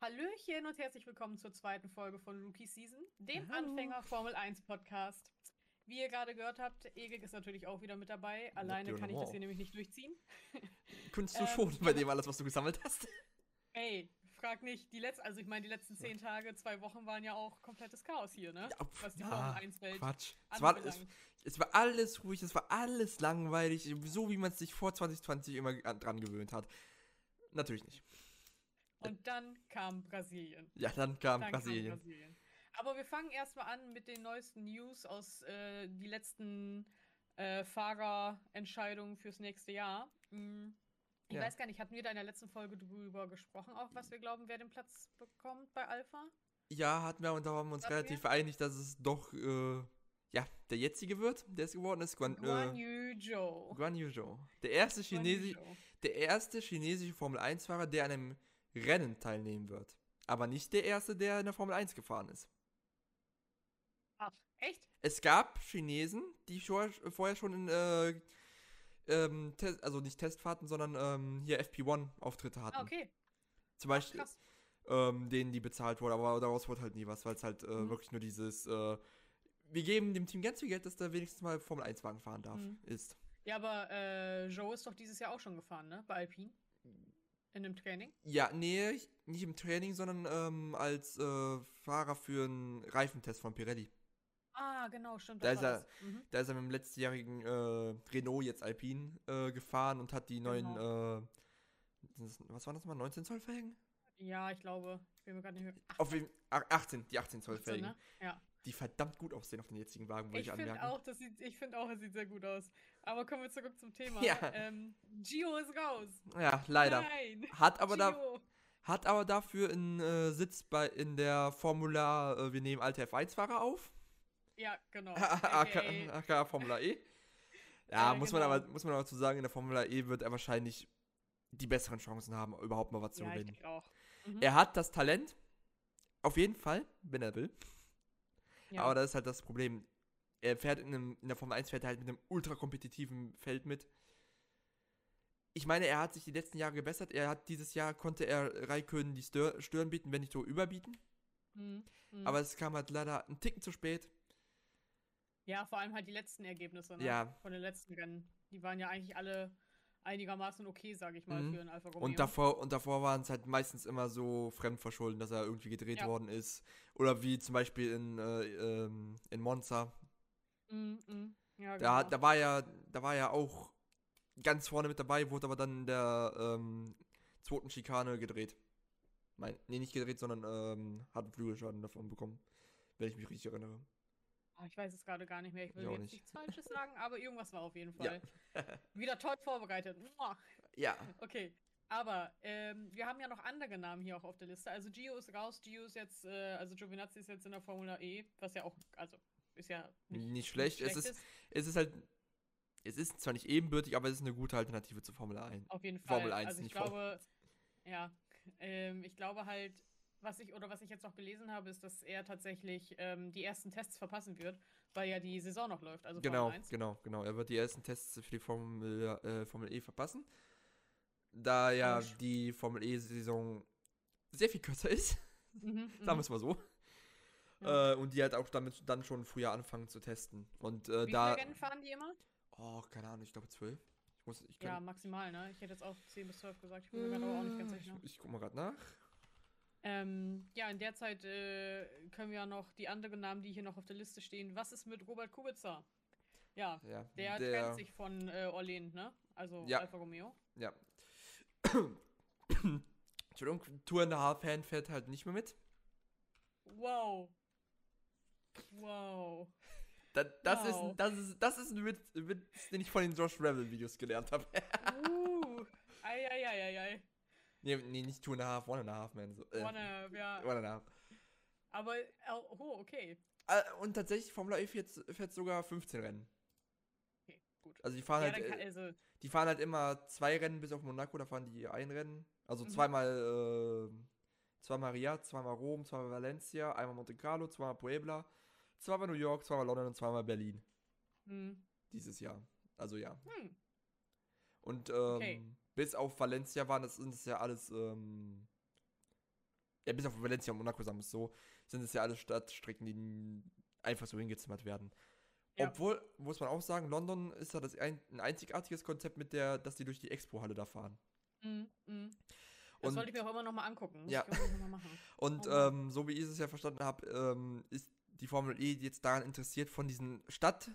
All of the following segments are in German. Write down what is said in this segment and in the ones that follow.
Hallöchen und herzlich willkommen zur zweiten Folge von Rookie Season, dem Hallo. Anfänger Formel 1 Podcast. Wie ihr gerade gehört habt, Egek ist natürlich auch wieder mit dabei. Alleine kann ich das hier nämlich nicht durchziehen. Könntest du Ähm, schon bei dem alles, was du gesammelt hast? Ey, frag nicht, die letzten, also ich meine, die letzten zehn Tage, zwei Wochen waren ja auch komplettes Chaos hier, ne? Ja, pf, Was die ja, Formel 1 Welt Quatsch. Es war, es, es war alles ruhig, es war alles langweilig, so wie man es sich vor 2020 immer an- dran gewöhnt hat. Natürlich nicht. Und dann kam Brasilien. Ja, dann kam Dann Brasilien. Kam Brasilien. Aber wir fangen erstmal an mit den neuesten News aus äh, die letzten äh, Fahrerentscheidungen fürs nächste Jahr. Hm, Ich Ja. weiß gar nicht, hatten wir da in der letzten Folge drüber gesprochen, auch was wir glauben, wer den Platz bekommt bei Alpha? Ja, hatten wir und da haben wir uns Hatten relativ wir? vereinigt, dass es doch, äh, ja, der jetzige wird, der es geworden ist. Guan, Guan äh, Yu Zhou. Guan Yu Zhou. Der erste, Guan Chinesi der erste chinesische Formel 1-Fahrer, der an einem Rennen teilnehmen wird. Aber nicht der erste, der in der Formel 1 gefahren ist. Ach, echt? Es gab Chinesen, die vorher, vorher schon in, äh, ähm, Test, also nicht Testfahrten, sondern ähm, hier FP1-Auftritte hatten. Ah, okay. Zum Ach, Beispiel, krass. ähm, denen die bezahlt wurde, aber daraus wurde halt nie was, weil es halt äh, Mhm. wirklich nur dieses, äh, wir geben dem Team ganz viel Geld, dass der wenigstens mal Formel 1-Wagen fahren darf, Mhm. ist. Ja, aber äh, Zhou ist doch dieses Jahr auch schon gefahren, ne? Bei Alpine. In dem Training. Ja, nee, ich- nicht im Training, sondern ähm, als äh, Fahrer für einen Reifentest von Pirelli. Ah, genau, stimmt. Da ist er-. Mhm. Da ist er mit dem letztjährigen äh, Renault, jetzt Alpine, äh, gefahren und hat die neuen, äh, das- was waren das mal, 19 Zoll Felgen? Ja, ich glaube, ich bin mir gerade nicht mehr. Auf jeden, ach, 18, die 18 Zoll 18, Felgen. ne? Ja. Die verdammt gut aussehen auf den jetzigen Wagen, würde Ich ich, anmerken. auch, das sieht, ich finde auch, es sieht sehr gut aus. Aber kommen wir zurück zum Thema. Ja. Ähm, Gio ist raus. Ja, leider. Nein. Hat aber, da, Gio. hat aber dafür einen äh, Sitz bei, in der Formula, äh, wir nehmen alte F1-Fahrer auf. Ja, genau. AK, AKA, AK Formula E. Ja, Äh, muss, man genau. aber, muss man aber zu sagen, in der Formula E wird er wahrscheinlich die besseren Chancen haben, überhaupt mal was zu ja, gewinnen. Mhm. Er hat das Talent, auf jeden Fall, wenn er will. ja. Aber das ist halt das Problem. Er fährt in, einem, in der Formel 1 fährt er halt mit einem ultra kompetitiven Feld mit. Ich meine, er hat sich die letzten Jahre gebessert. Er hat dieses Jahr konnte er Raikön die Stör Stirn bieten, wenn nicht so überbieten. Mhm. Mhm. Aber es kam halt leider einen Ticken zu spät. ja, vor allem halt die letzten Ergebnisse ne? Ja. von den letzten Rennen. Die waren ja eigentlich alle einigermaßen okay, sage ich mal, Mhm. für einen Alfa Romeo. Und davor, und davor waren es halt meistens immer so Fremdverschulden, dass er irgendwie gedreht Ja. worden ist. Oder wie zum Beispiel in, äh, ähm, in Monza. Mhm, mhm. Ja, Da, genau. da war ja, da war ja auch ganz vorne mit dabei, wurde aber dann in der ähm, zweiten Schikane gedreht. Mein, nee, nicht gedreht, sondern ähm, hat einen Flügelschaden davon bekommen. Wenn ich mich richtig erinnere. Ah, ich weiß es gerade gar nicht mehr. Ich will Ich jetzt nicht. nichts Falsches sagen, aber irgendwas war auf jeden Ja. Fall. Wieder toll vorbereitet. Ja. Okay. Aber ähm, wir haben ja noch andere Namen hier auch auf der Liste. Also Gio ist raus. Gio ist jetzt, äh, also Giovinazzi ist jetzt in der Formula E, was ja auch, also ist ja nicht, Nicht schlecht. Es ist, es ist halt. Es ist zwar nicht ebenbürtig, aber es ist eine gute Alternative zur Formel 1. Auf jeden Fall. Formel 1, also ich nicht Formel- glaube, ja, ähm, ich glaube halt, was ich oder was ich jetzt noch gelesen habe, ist, dass er tatsächlich ähm, die ersten Tests verpassen wird, weil ja die Saison noch läuft. Also Genau, Formel 1. genau, genau. Er wird die ersten Tests für die Formel, äh, Formel E verpassen. Da ja die Formel E-Saison sehr viel kürzer ist, Mhm, sagen wir mhm. es mal so. Ja. Äh, und die halt auch damit dann schon früher anfangen zu testen. Und äh, Wie da. viele Rennen fahren die immer? Oh, keine Ahnung, ich glaube zwölf. Ich muss. Ich Ja, maximal, ne? Ich hätte jetzt auch 10 bis 12 gesagt. Ich bin mir gerade auch nicht ganz sicher. Ich, ich guck mal gerade nach. Ähm, ja, in der Zeit äh, können wir ja noch die anderen Namen, die hier noch auf der Liste stehen. Was ist mit Robert Kubica? Ja, Ja, der, trennt sich von äh, Orlen, ne? Also Ja. Alfa Romeo. Ja. Entschuldigung, Tour and a Half Hand fährt halt nicht mehr mit. Wow. Wow. Da, das, ist, Wow. ein- das, ist, das ist ein Witz, Witz, den ich von den Josh Rebel Videos gelernt habe. Uh. Eieieiei. nee, nee, nicht Two and a Half, One and a Half, man. So, äh, One, ja. one and a Half. Aber, äh, oh, okay. Äh, und tatsächlich, Formula E fährt, fährt sogar 15 Rennen. Okay, gut. Also die fahren Ja, halt, äh, also, die fahren halt immer zwei Rennen bis auf Monaco, da fahren die ein Rennen. Also Mhm. zweimal, äh, zweimal Riyadh, zweimal Rom, zweimal Valencia, einmal Monte Carlo, zweimal Puebla, zweimal New York, zweimal London und zweimal Berlin. hm, Dieses Jahr. Also ja. hm. Und ähm, Okay. bis auf Valencia waren das, sind es ja alles ähm, ja, bis auf Valencia und Monaco, sagen wir es so, sind es ja alle Stadtstrecken, die einfach so hingezimmert werden. Ja. Obwohl, muss man auch sagen, London ist ja das ein, ein einzigartiges Konzept mit der, dass die durch die Expo-Halle da fahren. Mhm. Mhm. Das Und- wollte ich mir auch immer noch mal angucken. Ja. noch mal machen. Und Oh. ähm, so wie ich es ja verstanden habe, ähm, ist die Formel E jetzt daran interessiert, von diesen Stadt,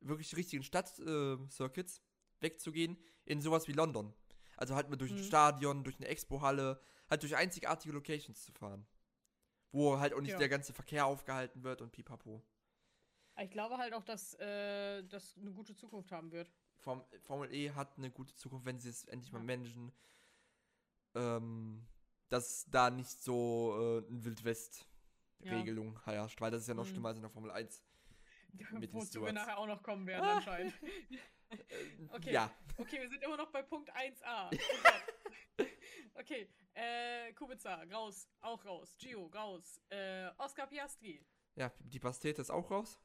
wirklich richtigen Stadt-Circuits wegzugehen in sowas wie London. Also halt mal durch ein Mhm. Stadion, durch eine Expo-Halle, halt durch einzigartige Locations zu fahren. Wo halt auch nicht Ja. der ganze Verkehr aufgehalten wird und pipapo. Ich glaube halt auch, dass äh, das eine gute Zukunft haben wird. Form Formel E hat eine gute Zukunft, wenn sie es endlich mal managen. Ähm, dass da nicht so äh, ein Wildwest-Regelung herrscht, weil das ist ja noch Mhm. schlimmer als in der Formel 1. Mit den Wozu wir nachher auch noch kommen werden, Ah. anscheinend. Äh, Okay. Ja, Okay, wir sind immer noch bei Punkt 1a. Oh Gott. okay, äh, Kubica, raus, auch raus. Gio, raus. Äh, Oscar Piastri. ja, die Pastete ist auch raus.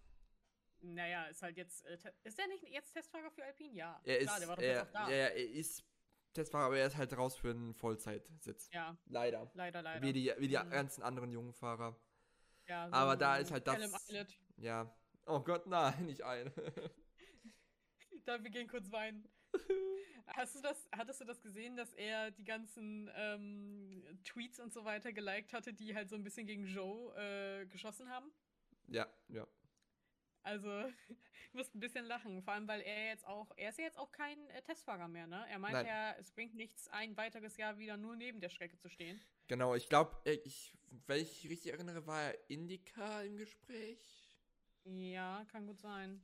Naja, ist halt jetzt. Äh, ist der nicht jetzt Testfahrer für Alpine? Ja. Er ist, Klar, der war doch er, jetzt auch da. ja, er ist Testfahrer, aber er ist halt raus für einen Vollzeitsitz. ja, Leider. leider, leider. Wie die, wie die Mhm. ganzen anderen jungen Fahrer. Ja, so aber da ist halt das-. Ja. Oh Gott, nein, nicht ein. Da, wir gehen kurz weinen. Hast du das, hattest du das gesehen, dass er die ganzen ähm, Tweets und so weiter geliked hatte, die halt so ein bisschen gegen Joe äh, geschossen haben? ja. Also, ich musste ein bisschen lachen, vor allem weil er jetzt auch, er ist ja jetzt auch kein äh, Testfahrer mehr, ne? Er meint Nein. ja, es bringt nichts, ein weiteres Jahr wieder nur neben der Strecke zu stehen. Genau, ich glaube, ich, wenn ich richtig erinnere, war er Indica im Gespräch. Ja, kann gut sein.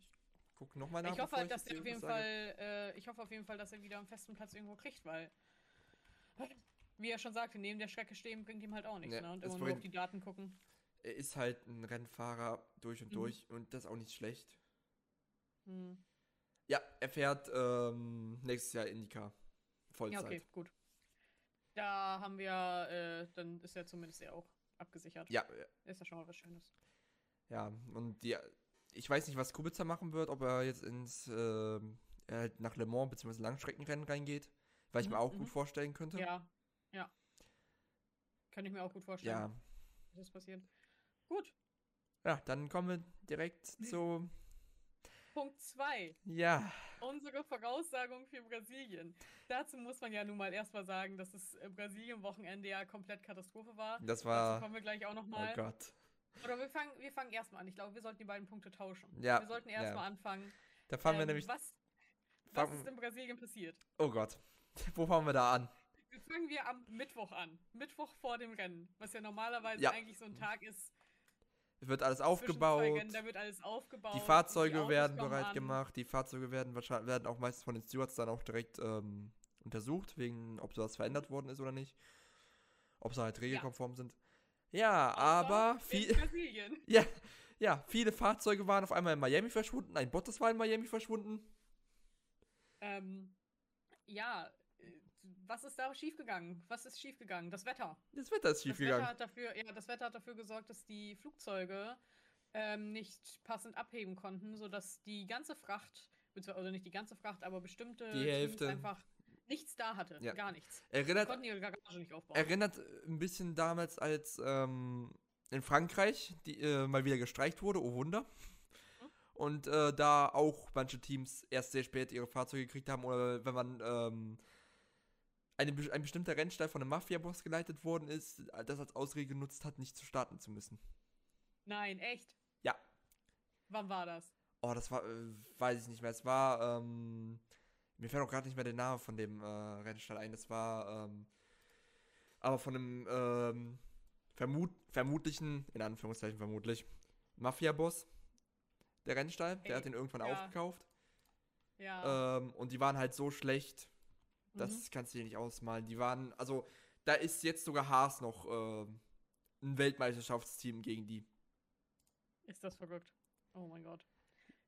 Guck nochmal nach. ich hoffe halt, dass er auf jeden. Fall, äh, ich hoffe auf jeden Fall, dass er wieder einen festen Platz irgendwo kriegt, weil, wie er schon sagte, neben der Strecke stehen bringt ihm halt auch nichts, Nee, ne? Und immer nur auf die Daten gucken. Er ist halt ein Rennfahrer durch und Mhm. durch und das auch nicht schlecht. Hm. Ja, er fährt ähm, nächstes Jahr Indica. Vollzeit. Ja, okay, gut. Da haben wir, äh, dann ist er zumindest ja auch abgesichert. Ja, Ist ja schon mal was Schönes. ja, und die, ich weiß nicht, was Kubica machen wird, ob er jetzt ins er halt nach Le Mans bzw. Langstreckenrennen reingeht, weil ich Mhm, mir auch mhm. gut vorstellen könnte. Ja, ja. Kann ich mir auch gut vorstellen, ja. das passiert. Gut, Ja, dann kommen wir direkt zu, Punkt 2. ja, Unsere Voraussagung für Brasilien. Dazu muss man ja nun mal erstmal sagen, dass das äh, Brasilien-Wochenende ja komplett Katastrophe war. das Dazu war, kommen wir gleich auch oh nochmal. Gott. Oder wir fangen, wir fangen erstmal an. Ich glaube, wir sollten die beiden Punkte tauschen. Ja, Wir sollten ja. erstmal anfangen. Da wir Ähm, nämlich, Was, was fangen- ist in Brasilien passiert? oh Gott, wo fangen wir da an? Wir fangen wir am Mittwoch an. Mittwoch vor dem Rennen. Was ja normalerweise Ja. eigentlich so ein Tag ist. Es wird alles aufgebaut. Da wird alles aufgebaut. Die Fahrzeuge Autos werden bereit an. gemacht. Die Fahrzeuge werden wahrscheinlich werden auch meistens von den Stewards dann auch direkt ähm, untersucht, wegen ob was verändert worden ist oder nicht. Ob sie halt regelkonform sind. Ja, Außer aber viel, ja, ja, viele Fahrzeuge waren auf einmal in Miami verschwunden. Ein Bottas war in Miami verschwunden. Ähm, ja, was ist da schiefgegangen? Was ist schiefgegangen? Das Wetter. Das Wetter ist Das Wetter schiefgegangen. hat dafür, ja, das Wetter hat dafür gesorgt, dass die Flugzeuge ähm, nicht passend abheben konnten, sodass die ganze Fracht, beziehungsweise also nicht die ganze Fracht, aber bestimmte Die Teams Hälfte. einfach nichts da hatte. Ja. Gar nichts. Erinnert, konnten ihre Garage nicht aufbauen. erinnert ein bisschen damals, als ähm, in Frankreich die, äh, mal wieder gestreikt wurde, oh Wunder. Und äh, da auch manche Teams erst sehr spät ihre Fahrzeuge gekriegt haben oder wenn man ähm, eine, ein bestimmter Rennstall von einem Mafia-Boss geleitet worden ist, das als Ausrede genutzt hat, nicht zu starten zu müssen. Nein, echt? Ja. Wann war das? Oh, das war, äh, weiß ich nicht mehr. Es war, ähm, mir fällt auch gerade nicht mehr der Name von dem äh, Rennstall ein. Das war, ähm, aber von einem ähm, vermut vermutlichen, in Anführungszeichen vermutlich, Mafia-Boss, der Rennstall. Der Ey, hat den irgendwann ja. aufgekauft. Ja. Ähm, und die waren halt so schlecht, mhm. das kannst du dir nicht ausmalen. Die waren, also, da ist jetzt sogar Haas noch ähm, ein Weltmeisterschaftsteam gegen die. Ist das verrückt. Oh mein Gott.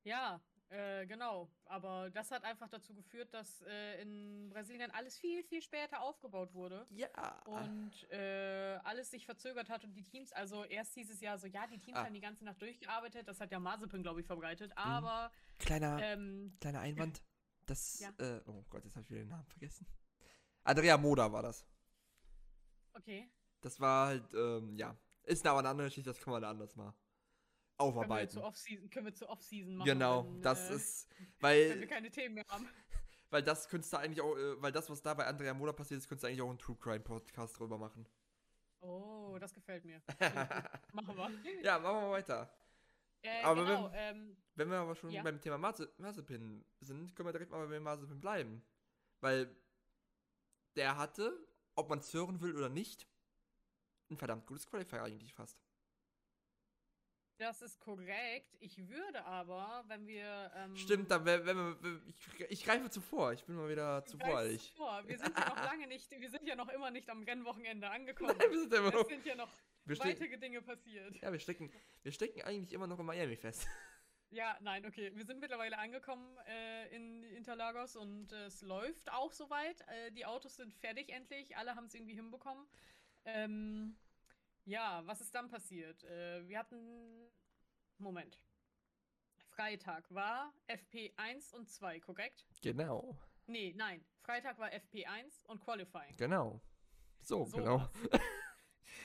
Ja, äh, genau. Aber das hat einfach dazu geführt, dass äh, in Brasilien alles viel, viel später aufgebaut wurde. Ja. Und äh, alles sich verzögert hat und die Teams, also erst dieses Jahr so, ja, die Teams Ah. Mhm. haben die ganze Nacht durchgearbeitet, das hat ja Mazepin, glaube ich, verbreitet, aber Kleiner, ähm, Kleiner Einwand. Das, Ja. äh, oh Gott, jetzt habe ich wieder den Namen vergessen. Andrea Moda war das. okay. Das war halt, ähm, ja. Ist aber eine andere Geschichte, das können wir da anders mal aufarbeiten. können wir zur Off-Season machen. Genau, wenn, das äh, ist, Wenn wir weil, keine Themen mehr haben. weil das könntest du eigentlich auch, äh, weil das, was da bei Andrea Mola passiert ist, könntest du eigentlich auch einen True Crime Podcast drüber machen. Oh, das gefällt mir. Machen wir. ja, machen wir weiter. Äh, Aber genau, ähm, Wenn wir aber schon Ja. beim Thema Marze- Mazepin sind, können wir direkt mal bei Mazepin bleiben. Weil der hatte, ob man es hören will oder nicht, ein verdammt gutes Qualifier eigentlich fast. das ist korrekt. Ich würde aber, wenn wir. Ähm, Stimmt, dann, wenn, wenn wir, ich, ich greife zuvor. Ich bin mal wieder zu weißt du voreilig. vor, Wir sind ja noch lange nicht, wir sind ja noch immer nicht am Rennwochenende angekommen. Nein, wir sind immer es noch, sind ja noch weitere Dinge passiert. ja, wir stecken, wir stecken eigentlich immer noch in Miami fest. Ja, nein, okay. Wir sind mittlerweile angekommen äh, in Interlagos und äh, es läuft auch soweit. Äh, die Autos sind fertig endlich. Alle haben es irgendwie hinbekommen. Ähm, ja, was ist dann passiert? Äh, wir hatten. Moment. Freitag war FP1 und 2, korrekt? Genau, Nee, nein. Freitag war FP1 und Qualifying. genau. So, So genau.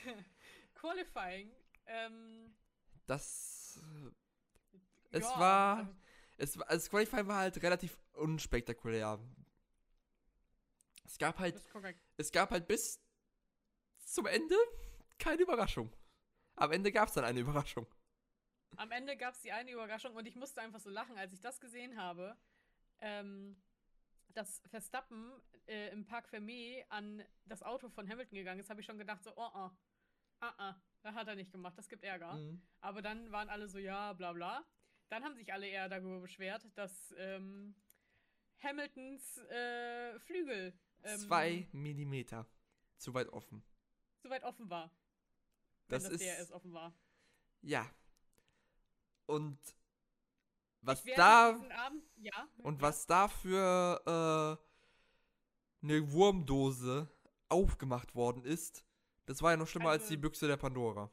Qualifying. Ähm, Das, es ja, war, also, es war, das Qualifying war halt relativ unspektakulär. Es gab halt es gab halt bis zum Ende keine Überraschung. Am Ende gab es dann eine Überraschung. Am Ende gab es die eine Überraschung und ich musste einfach so lachen, als ich das gesehen habe, ähm, dass Verstappen äh, im Park Fermé an das Auto von Hamilton gegangen ist, habe ich schon gedacht, so, oh, oh, ah, ah, das hat er nicht gemacht, das gibt Ärger. Mhm. Aber dann waren alle so, ja, bla bla. Dann haben sich alle eher darüber beschwert, dass ähm, Hamiltons äh, Flügel ähm, Zwei Millimeter. Zu weit offen. zu weit offen war. Das das ist. DRS offen war. Ja. Und was da. Abend, ja. Und was da für äh, eine Wurmdose aufgemacht worden ist, das war ja noch schlimmer als Also- die Büchse der Pandora.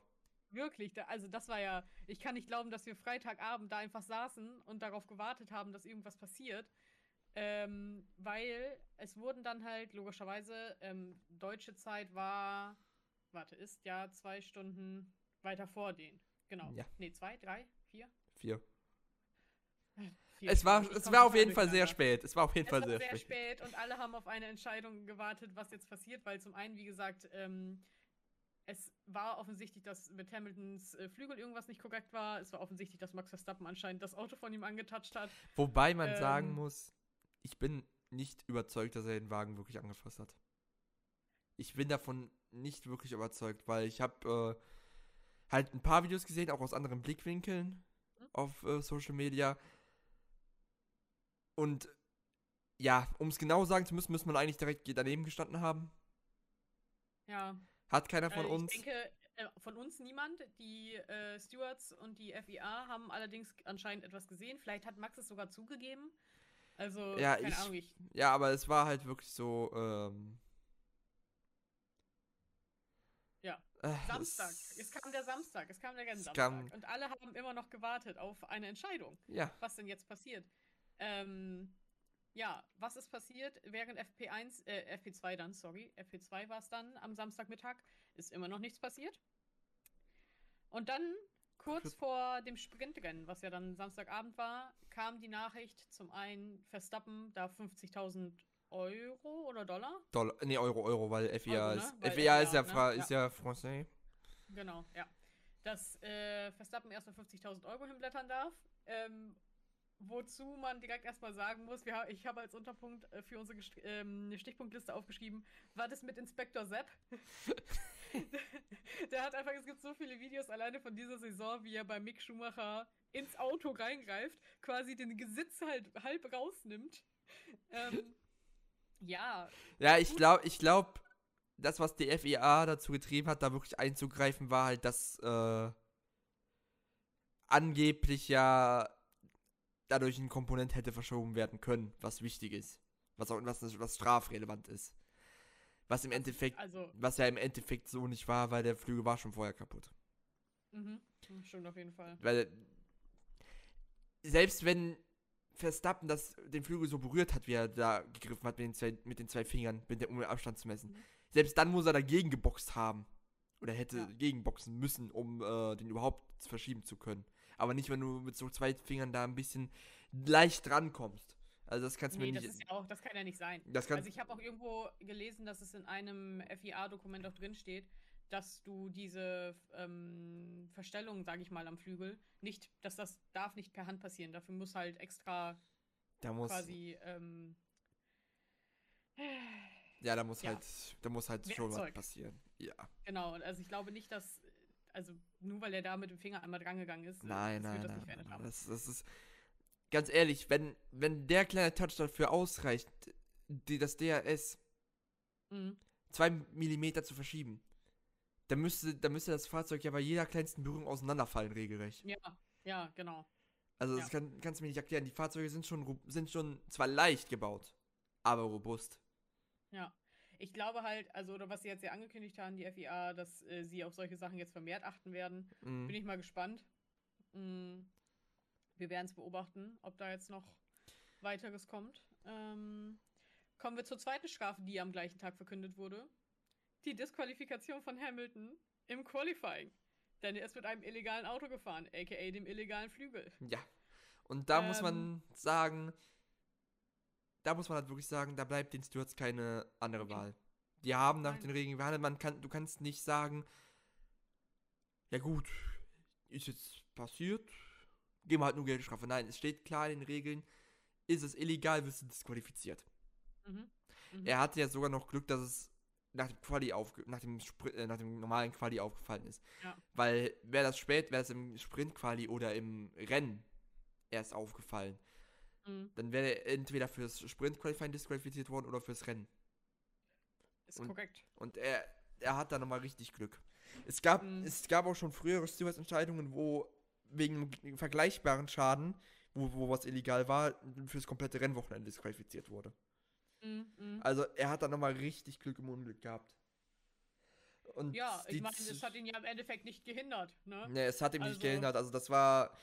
Wirklich, da, also das war ja, ich kann nicht glauben, dass wir Freitagabend da einfach saßen und darauf gewartet haben, dass irgendwas passiert. Ähm, weil es wurden dann halt, logischerweise, ähm, deutsche Zeit war, warte, ist ja zwei Stunden weiter vor denen. Genau. Ja. Nee, zwei, drei, vier? Vier. vier Es war. Ich es war auf jeden Fall sehr spät. Es war auf jeden Es Fall sehr, sehr spät. spät und alle haben auf eine Entscheidung gewartet, was jetzt passiert, weil zum einen, wie gesagt, ähm, es war offensichtlich, dass mit Hamiltons äh, Flügel irgendwas nicht korrekt war. Es war offensichtlich, dass Max Verstappen anscheinend das Auto von ihm angetatscht hat. Wobei man sagen Ähm. muss, ich bin nicht überzeugt, dass er den Wagen wirklich angefasst hat. Ich bin davon nicht wirklich überzeugt, weil ich habe äh, halt ein paar Videos gesehen, auch aus anderen Blickwinkeln Mhm. auf äh, Social Media. Und ja, um es genau sagen zu müssen, müsste man eigentlich direkt daneben gestanden haben. Ja. Hat keiner von äh, uns. Ich denke, äh, von uns niemand. Die äh, Stewards und die FIA haben allerdings anscheinend etwas gesehen. Vielleicht hat Max es sogar zugegeben. Also, Ja, keine ich- Ahnung, ich. Ja, aber es war halt wirklich so. Ähm, Ja. äh, Samstag. es- Es kam der Samstag, es kam der Es Rennsamstag. kam- Und alle haben immer noch gewartet auf eine Entscheidung. Ja, was denn jetzt passiert. Ähm, ja, was ist passiert? Während FP1, äh, FP2 dann, sorry, FP2 war es dann am Samstagmittag, ist immer noch nichts passiert. Und dann, kurz vor dem Sprintrennen, was ja dann Samstagabend war, kam die Nachricht zum einen, Verstappen darf 50.000 Euro oder Dollar? Dollar, nee, Euro, Euro, weil FIA Euro, ne? ist. Weil FIA ist FIA, ja, ne? Fra Ja. ist ja Francais. Genau, ja. Dass äh, Verstappen erstmal 50.000 Euro hinblättern darf. Ähm, wozu man direkt erstmal sagen muss, wir, ich habe als Unterpunkt äh, für unsere ähm, Stichpunktliste aufgeschrieben, war das mit Inspektor Sepp? Der hat einfach, es gibt so viele Videos alleine von dieser Saison, wie er bei Mick Schumacher ins Auto reingreift, quasi den Gesitz halt halb rausnimmt. Ähm, ja, Ja, ich glaube, ich glaube, das, was die FIA dazu getrieben hat, da wirklich einzugreifen, war halt, dass äh, angeblich ja dadurch ein Komponent hätte verschoben werden können, was wichtig ist. Was auch was, was strafrelevant ist. Was im Endeffekt, also, was ja im Endeffekt so nicht war, weil der Flügel war schon vorher kaputt. mhm, stimmt auf jeden Fall. Weil selbst wenn Verstappen das, den Flügel so berührt hat, wie er da gegriffen hat mit den zwei, mit den zwei Fingern, mit der, um den Abstand zu messen, Mhm. selbst dann muss er dagegen geboxt haben. Oder hätte Ja. gegenboxen müssen, um äh, den überhaupt verschieben zu können. Aber nicht, wenn du mit so zwei Fingern da ein bisschen leicht drankommst. Also das kannst du Nee, mir das nicht. ist ja auch, das kann ja nicht sein. das Also ich habe auch irgendwo gelesen, dass es in einem FIA-Dokument auch drin steht, dass du diese ähm, Verstellung, sage ich mal, am Flügel, nicht, dass das darf nicht per Hand passieren. Dafür muss halt extra da muss, quasi ähm, ja, da muss ja. halt, da muss halt schon was Werkzeug. passieren. Ja. genau. Also ich glaube nicht, dass also nur weil er da mit dem Finger einmal drangegangen ist, Nein, das nein, wird das nein. nicht nein. Das, das ist ganz ehrlich, wenn, wenn der kleine Touch dafür ausreicht, die, das DRS Mhm. zwei Millimeter zu verschieben, dann müsste, dann müsste das Fahrzeug ja bei jeder kleinsten Berührung auseinanderfallen, regelrecht. Ja, ja, genau. Also das Ja. kann, kannst du mir nicht erklären. Die Fahrzeuge sind schon, sind schon zwar leicht gebaut, aber robust. Ja. Ich glaube halt, also, oder was sie jetzt ja angekündigt haben, die FIA, dass äh, sie auf solche Sachen jetzt vermehrt achten werden. Mhm. Bin ich mal gespannt. Mm, Wir werden es beobachten, ob da jetzt noch weiteres kommt. Ähm, kommen wir zur zweiten Strafe, die am gleichen Tag verkündet wurde. Die Disqualifikation von Hamilton im Qualifying. Denn er ist mit einem illegalen Auto gefahren, aka dem illegalen Flügel. Ja. Und da muss Ähm. man sagen, da muss man halt wirklich sagen, da bleibt den Stewards keine andere. Wahl. Die haben nach Nein. den Regeln gehandelt. Man kann, du kannst nicht sagen, ja gut, ist jetzt passiert, geben wir halt nur Geldstrafe. Nein, es steht klar in den Regeln, ist es illegal, wirst du disqualifiziert. Mhm. Mhm. Er hatte ja sogar noch Glück, dass es nach dem Quali nach dem, Spr äh, nach dem normalen Quali aufgefallen ist. Ja. Weil wäre das spät, wäre es im Sprint-Quali oder im Rennen erst aufgefallen, Mhm. dann wäre er entweder fürs Sprint-Qualifying disqualifiziert worden oder fürs Rennen. Ist und- korrekt. Und er, er hat da nochmal richtig Glück. Es gab, Mhm. es gab auch schon frühere Stewards-Entscheidungen, wo wegen einem vergleichbaren Schaden, wo, wo was illegal war, fürs komplette Rennwochenende disqualifiziert wurde. Mhm. Also er hat da nochmal richtig Glück im Unglück gehabt. Und Ja, ich meine, das hat ihn ja im Endeffekt nicht gehindert. Ne? Ne, es hat ihm Also- nicht gehindert. Also das war.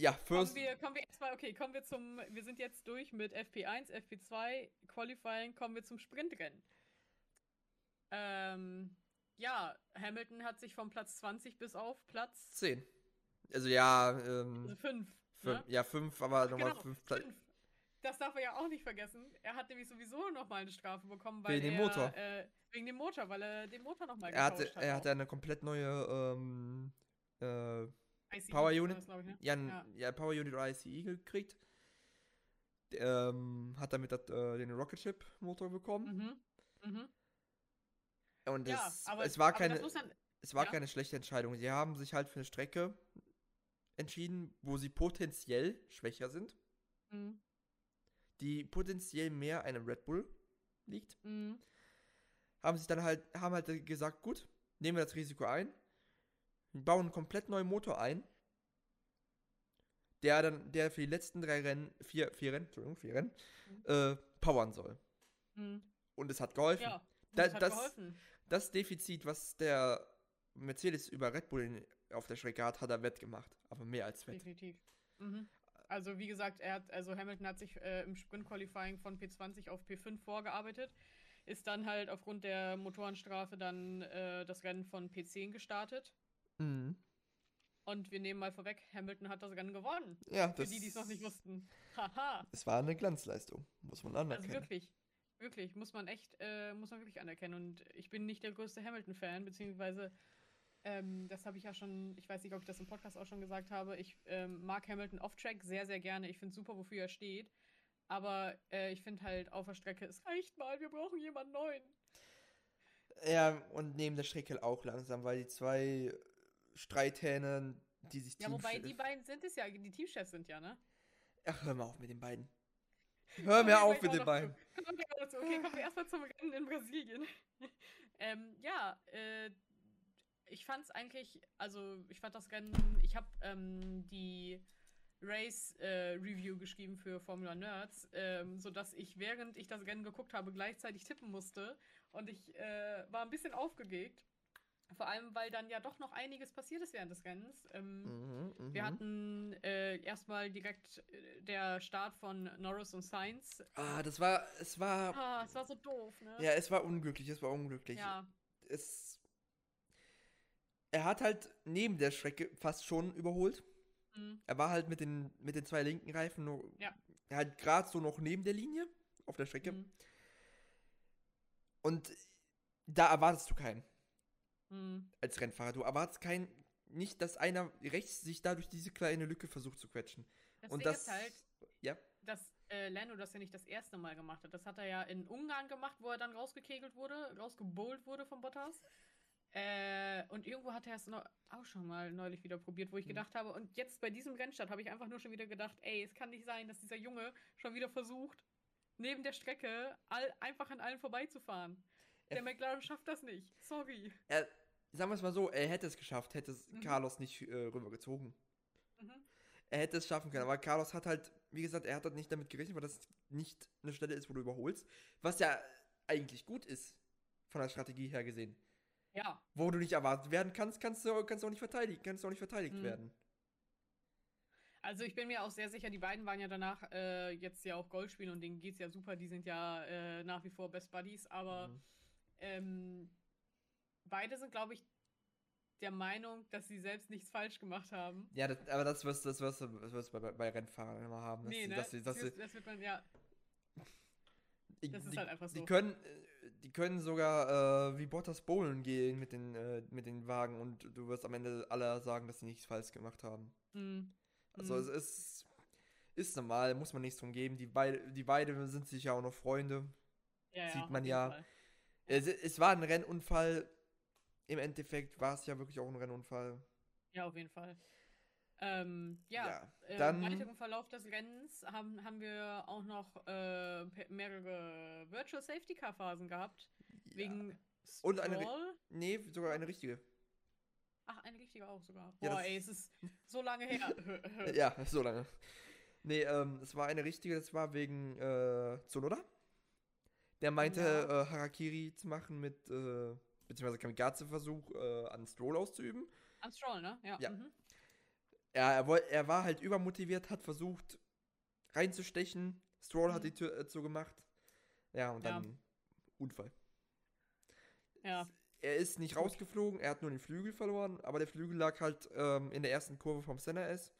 Ja, First. Kommen wir, kommen wir erstmal, okay, kommen wir zum, wir sind jetzt durch mit FP1, FP2, Qualifying, kommen wir zum Sprintrennen. Ähm, ja, Hamilton hat sich vom Platz 20 bis auf Platz 10. Also ja, ähm, 5. fünf, ja, 5, aber nochmal Genau, 5 fünf. Das darf er ja auch nicht vergessen. Er hat nämlich sowieso nochmal eine Strafe bekommen, weil Wegen dem er, Motor. Äh, wegen dem Motor, weil er den Motor nochmal Er hatte, getauscht hat. er auch. hatte eine komplett neue ähm, äh, ICE Power Unit. das, ich, ne? ja, Ja. ja, Power Unit oder ICE gekriegt. Ähm, hat damit dat, äh, den Rocket Ship Motor bekommen. Mhm. Mhm. Und Ja, es, aber, es war keine, dann, es war ja. keine schlechte Entscheidung. Sie haben sich halt für eine Strecke entschieden, wo sie potenziell schwächer sind, Mhm. die potenziell mehr einem Red Bull liegt. Mhm. haben sich dann halt, haben halt gesagt, gut, nehmen wir das Risiko ein, bauen einen komplett neuen Motor ein, der dann, der für die letzten drei Rennen, vier, vier Rennen, Entschuldigung, vier Rennen, Mhm. äh, powern soll. Mhm. Und es hat geholfen. Ja, Da- das hat das- geholfen. Das Defizit, was der Mercedes über Red Bull auf der Strecke hat, hat er wettgemacht. Aber mehr als wett. Definitiv. Mhm. Also wie gesagt, er hat, also Hamilton hat sich äh, im Sprint-Qualifying von P20 auf P5 vorgearbeitet, ist dann halt aufgrund der Motorenstrafe dann äh, das Rennen von P10 gestartet. Mhm. Und wir nehmen mal vorweg, Hamilton hat das Rennen gewonnen. Ja, Für das, die, die es noch nicht wussten. Haha. es war eine Glanzleistung, muss man Also anerkennen. wirklich, wirklich, muss man echt, äh, muss man wirklich anerkennen. Und ich bin nicht der größte Hamilton-Fan, beziehungsweise, ähm, das habe ich ja schon, ich weiß nicht, ob ich das im Podcast auch schon gesagt habe, ich ähm, mag Hamilton off-Track sehr, sehr gerne. Ich finde super, wofür er steht. Aber äh, ich finde halt auf der Strecke, es reicht mal, wir brauchen jemanden neuen. Ja, und neben der Strecke auch langsam, weil die zwei Streithähne, die sich Ja, wobei die beiden sind es ja, die Teamchefs sind ja, ne? Ach, hör mal auf mit den beiden. Hör mir auf mit den beiden. Kommen wir zu. Okay, kommen wir erstmal zum Rennen in Brasilien. ähm, ja, äh, ich fand es eigentlich, also ich fand das Rennen, ich habe ähm, die Race-Review geschrieben für Formula Nerds, ähm, sodass ich, während ich das Rennen geguckt habe, gleichzeitig tippen musste. Und ich äh, war ein bisschen aufgeregt. Vor allem, weil dann ja doch noch einiges passiert ist während des Rennens. Ähm, Mhm, wir mhm. hatten äh, erstmal direkt äh, der Start von Norris und Sainz. Ah, das war, es war, Ah, es war so doof, ne? ja, es war unglücklich, es war unglücklich. Ja, es. Er hat halt neben der Strecke fast schon überholt. Mhm. Er war halt mit den, mit den zwei linken Reifen nur, Ja. halt gerade so noch neben der Linie auf der Strecke. Mhm. Und da erwartest du keinen Mhm. als Rennfahrer. Du erwartest keinen, nicht, dass einer rechts sich da durch diese kleine Lücke versucht zu quetschen. Das Und Ding das, ist halt, ja, dass äh, Lando das ja nicht das erste Mal gemacht hat. Das hat er ja in Ungarn gemacht, wo er dann rausgekegelt wurde, rausgebowlt wurde von Bottas. Äh, und irgendwo hat er es auch schon mal neulich wieder probiert, wo ich Mhm. gedacht habe, und jetzt bei diesem Rennstart habe ich einfach nur schon wieder gedacht, ey, es kann nicht sein, dass dieser Junge schon wieder versucht, neben der Strecke all, einfach an allen vorbeizufahren. Er- Der McLaren schafft das nicht. Sorry. er, sagen wir es mal so, er hätte es geschafft, hätte es Mhm. Carlos nicht äh, rübergezogen. Mhm. Er hätte es schaffen können, aber Carlos hat halt, wie gesagt, er hat halt nicht damit gerechnet, weil das nicht eine Stelle ist, wo du überholst. Was ja eigentlich gut ist, von der Strategie her gesehen. Ja, Wo du nicht erwartet werden kannst, kannst du, kannst du auch nicht verteidigen, kannst du auch nicht verteidigt Mhm. werden. Also ich bin mir auch sehr sicher, die beiden waren ja danach äh, jetzt ja auch Gold spielen und denen geht's ja super. Die sind ja äh, nach wie vor Best Buddies, aber Mhm. ähm, beide sind, glaube ich, der Meinung, dass sie selbst nichts falsch gemacht haben. Ja, das, aber das wirst das wirst, du- das wirst du bei, bei Rennfahrern immer haben. Dass nee, sie, ne? dass sie, dass das, sie, das wird man, ja, die, das ist die, halt einfach die so. können, äh, die können sogar äh, wie Bottas bowlen gehen mit den, äh, mit den Wagen und du wirst am Ende alle sagen, dass sie nichts falsch gemacht haben. hm, Also hm. es ist, ist normal, muss man nichts drum geben. Die, beide, die beiden sind sich ja auch noch Freunde. ja, sieht auf man ja. Fall. Es, es war ein Rennunfall. Im Endeffekt war es ja wirklich auch ein Rennunfall. Ja, auf jeden Fall. Ähm, ja, Ja, äh, dann- im weiteren Verlauf des Rennens haben, haben wir auch noch äh, mehrere Virtual Safety Car Phasen gehabt. Ja. Wegen Und eine Stroll. Nee, sogar eine richtige. Ach, eine richtige auch sogar. Ja, Boah, das- ey, es ist so lange her. Ja, so lange. Nee, ähm, es war eine richtige, das war wegen äh, Tsunoda. Der meinte, Ja. äh, Harakiri zu machen mit, äh, beziehungsweise Kamikaze-Versuch äh, an Stroll auszuüben. An Stroll, ne? Ja. Ja. Mhm. Er, er, woll, er war halt übermotiviert, hat versucht reinzustechen. Stroll hat Mhm. die Tür äh, zugemacht. Ja, und Ja. dann Unfall. ja. Er ist nicht rausgeflogen, er hat nur den Flügel verloren, aber der Flügel lag halt ähm, in der ersten Kurve vom Senna S.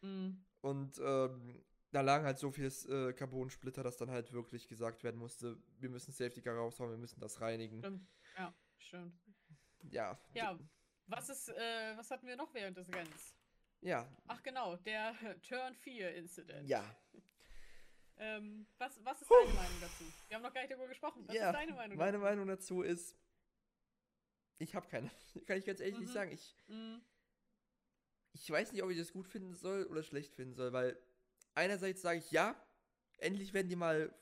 Mhm. Und ähm, da lagen halt so viel äh, Carbon-Splitter, dass dann halt wirklich gesagt werden musste, wir müssen Safety Car raushauen, wir müssen das reinigen. Stimmt. Ja, stimmt. Ja. Ja, was ist, äh, was hatten wir noch während des Rennens? Ja. Ach genau, der Turn 4 Incident. Ja. Ähm, was, was ist deine Meinung dazu? Wir haben noch gar nicht darüber gesprochen. Was ja. ist deine Meinung Meine dazu? Meinung dazu ist, ich habe keine. Kann ich ganz ehrlich nicht Mhm. sagen. Ich, Mhm. ich weiß nicht, ob ich das gut finden soll oder schlecht finden soll, weil einerseits sage ich, ja, endlich werden die mal,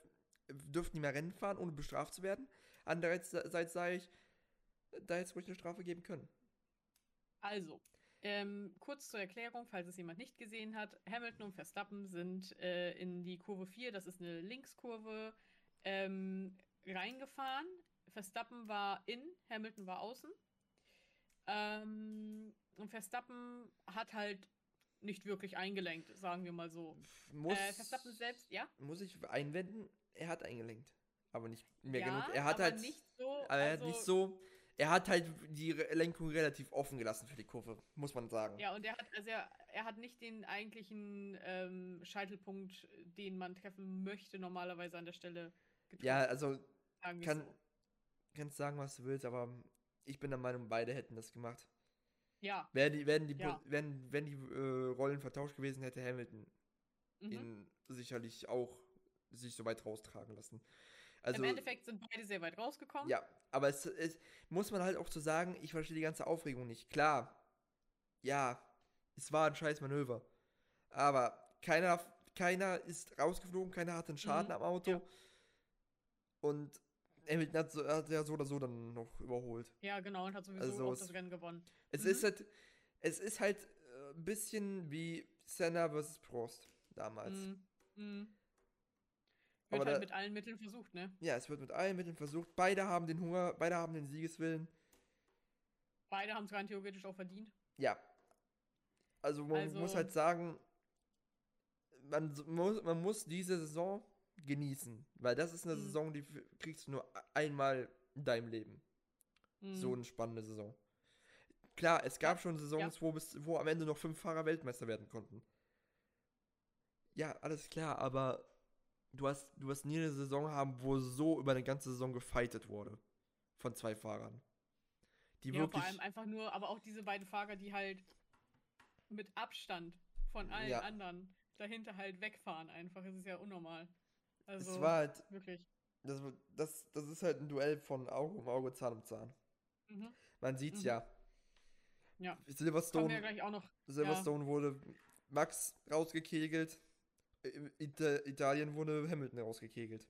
dürfen die mal Rennen fahren, ohne bestraft zu werden. Andererseits sage ich, da es ruhig eine Strafe geben können. Also, ähm, kurz zur Erklärung, falls es jemand nicht gesehen hat. Hamilton und Verstappen sind äh, in die Kurve 4, das ist eine Linkskurve, ähm, reingefahren. Verstappen war in, Hamilton war außen. Ähm, und Verstappen hat halt nicht wirklich eingelenkt, sagen wir mal so. Muss, Äh, Verstappen selbst, ja? muss ich einwenden, er hat eingelenkt. Aber nicht mehr ja, genug. Er hat halt. nicht so. aber er hat also- nicht so. Er hat halt die Lenkung relativ offen gelassen für die Kurve, muss man sagen. Ja, und er hat, also er, er hat nicht den eigentlichen ähm, Scheitelpunkt, den man treffen möchte, normalerweise an der Stelle getroffen. Ja, also sagen kann, so. kannst sagen, was du willst, aber ich bin der Meinung, beide hätten das gemacht. Ja. Wären die, wären die, Ja. Wären, wenn die äh, Rollen vertauscht gewesen, hätte Hamilton Mhm. ihn sicherlich auch sich so weit raustragen lassen. Also, Im Endeffekt sind beide sehr weit rausgekommen. ja, aber es, es muss man halt auch zu sagen, ich verstehe die ganze Aufregung nicht. Klar, ja, es war ein scheiß Manöver. Aber keiner, keiner ist rausgeflogen, keiner hatte einen Schaden Mhm, am Auto. ja. Und Hamilton hat, so, hat ja so oder so dann noch überholt. Ja, genau, und hat sowieso Also auch das Rennen gewonnen. Es Mhm. ist halt, es ist halt äh, ein bisschen wie Senna versus Prost damals. Mhm. Wird halt da- mit allen Mitteln versucht, ne? Ja, es wird mit allen Mitteln versucht. Beide haben den Hunger, beide haben den Siegeswillen. Beide haben es rein theoretisch auch verdient. Ja. Also man Also- muss halt sagen, man muss, man muss diese Saison genießen. Weil das ist eine Mhm. Saison, die kriegst du nur einmal in deinem Leben. So Mhm. eine spannende Saison. Klar, es gab schon Saisons, Ja. wo, bis, wo am Ende noch fünf Fahrer Weltmeister werden konnten. Ja, alles klar, aber du hast, du hast nie eine Saison haben, wo so über eine ganze Saison gefightet wurde. Von zwei Fahrern. Die Ja, wirklich. vor allem einfach nur, aber auch diese beiden Fahrer, die halt mit Abstand von allen Ja. anderen dahinter halt wegfahren einfach. Es ist ja unnormal. Also, es war halt. wirklich. Das, das, das ist halt ein Duell von Auge um Auge, Zahn um Zahn. Mhm. Man sieht's Mhm. ja. Ja. Wir ja Silverstone, gleich auch noch. Silverstone wurde Max rausgekegelt. I- Ita Italien wurde Hamilton rausgekegelt.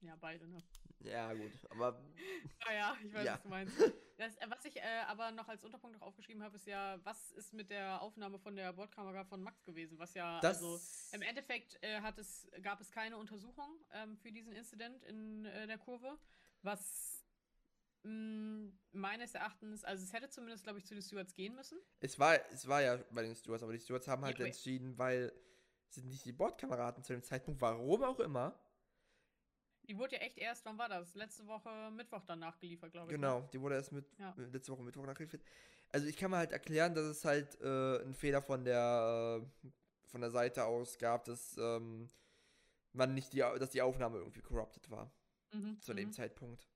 Ja, beide, ne? Ja, gut. Aber Ah ja, ich weiß, Ja. was du meinst. Das, äh, was ich äh, aber noch als Unterpunkt noch aufgeschrieben habe, ist ja, was ist mit der Aufnahme von der Bordkamera von Max gewesen? Was ja, das. also im Endeffekt äh, hat es, gab es keine Untersuchung ähm, für diesen Incident in äh, der Kurve, was mh, meines Erachtens, also es hätte zumindest, glaube ich, zu den Stewards gehen müssen. es, war, es war ja bei den Stewards, aber die Stewards haben halt Ja, entschieden, weil sie nicht die Bordkameraden zu dem Zeitpunkt, warum auch immer. Die wurde ja echt erst, wann war das? Letzte Woche Mittwoch dann nachgeliefert, glaube ich. ne? Genau, die wurde erst mit Ja. letzte Woche Mittwoch nachgeliefert. Also ich kann mir halt erklären, dass es halt äh, ein Fehler von der äh, von der Seite aus gab, dass ähm, man nicht die, dass die Aufnahme irgendwie corrupted war Mhm, zu dem mhm. Zeitpunkt.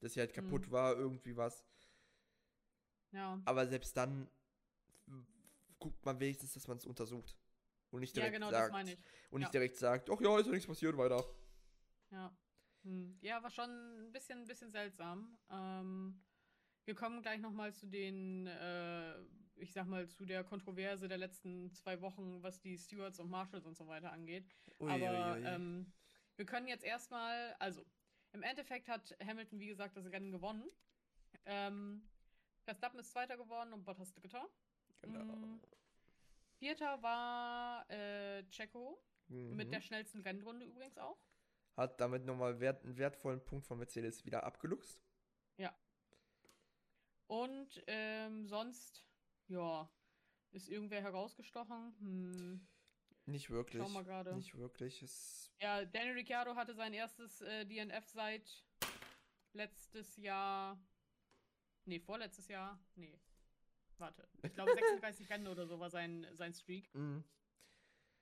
Dass sie halt Mhm. kaputt war, irgendwie was. Ja. Aber selbst dann guckt man wenigstens, dass man es untersucht. Und nicht ja, direkt genau, das sagt. Und nicht Ja. direkt sagt, ach ja, ist ja nichts passiert, weiter. Ja. Hm. Ja, war schon ein bisschen, ein bisschen seltsam. Ähm, wir kommen gleich nochmal zu den, äh, ich sag mal, zu der Kontroverse der letzten zwei Wochen, was die Stewards und Marshals und so weiter angeht. Ui, Aber ui, ui. Ähm, wir können jetzt erstmal, also im Endeffekt hat Hamilton, wie gesagt, das Rennen gewonnen. Ähm, Verstappen ist Zweiter geworden und Bottas Dritter. genau. Vierter war äh, Checo, mit Mhm. der schnellsten Rennrunde übrigens auch. Hat damit nochmal wert, einen wertvollen Punkt von Mercedes wieder abgeluchst. Und ähm, sonst, ja, ist irgendwer herausgestochen? Hm, Nicht wirklich. schau mal gerade. Nicht wirklich. Es, Ja, Daniel Ricciardo hatte sein erstes äh, DNF seit letztes Jahr. Nee, vorletztes Jahr. Nee. Warte. Ich glaube 36 Rennen oder so war sein, sein Streak. mm,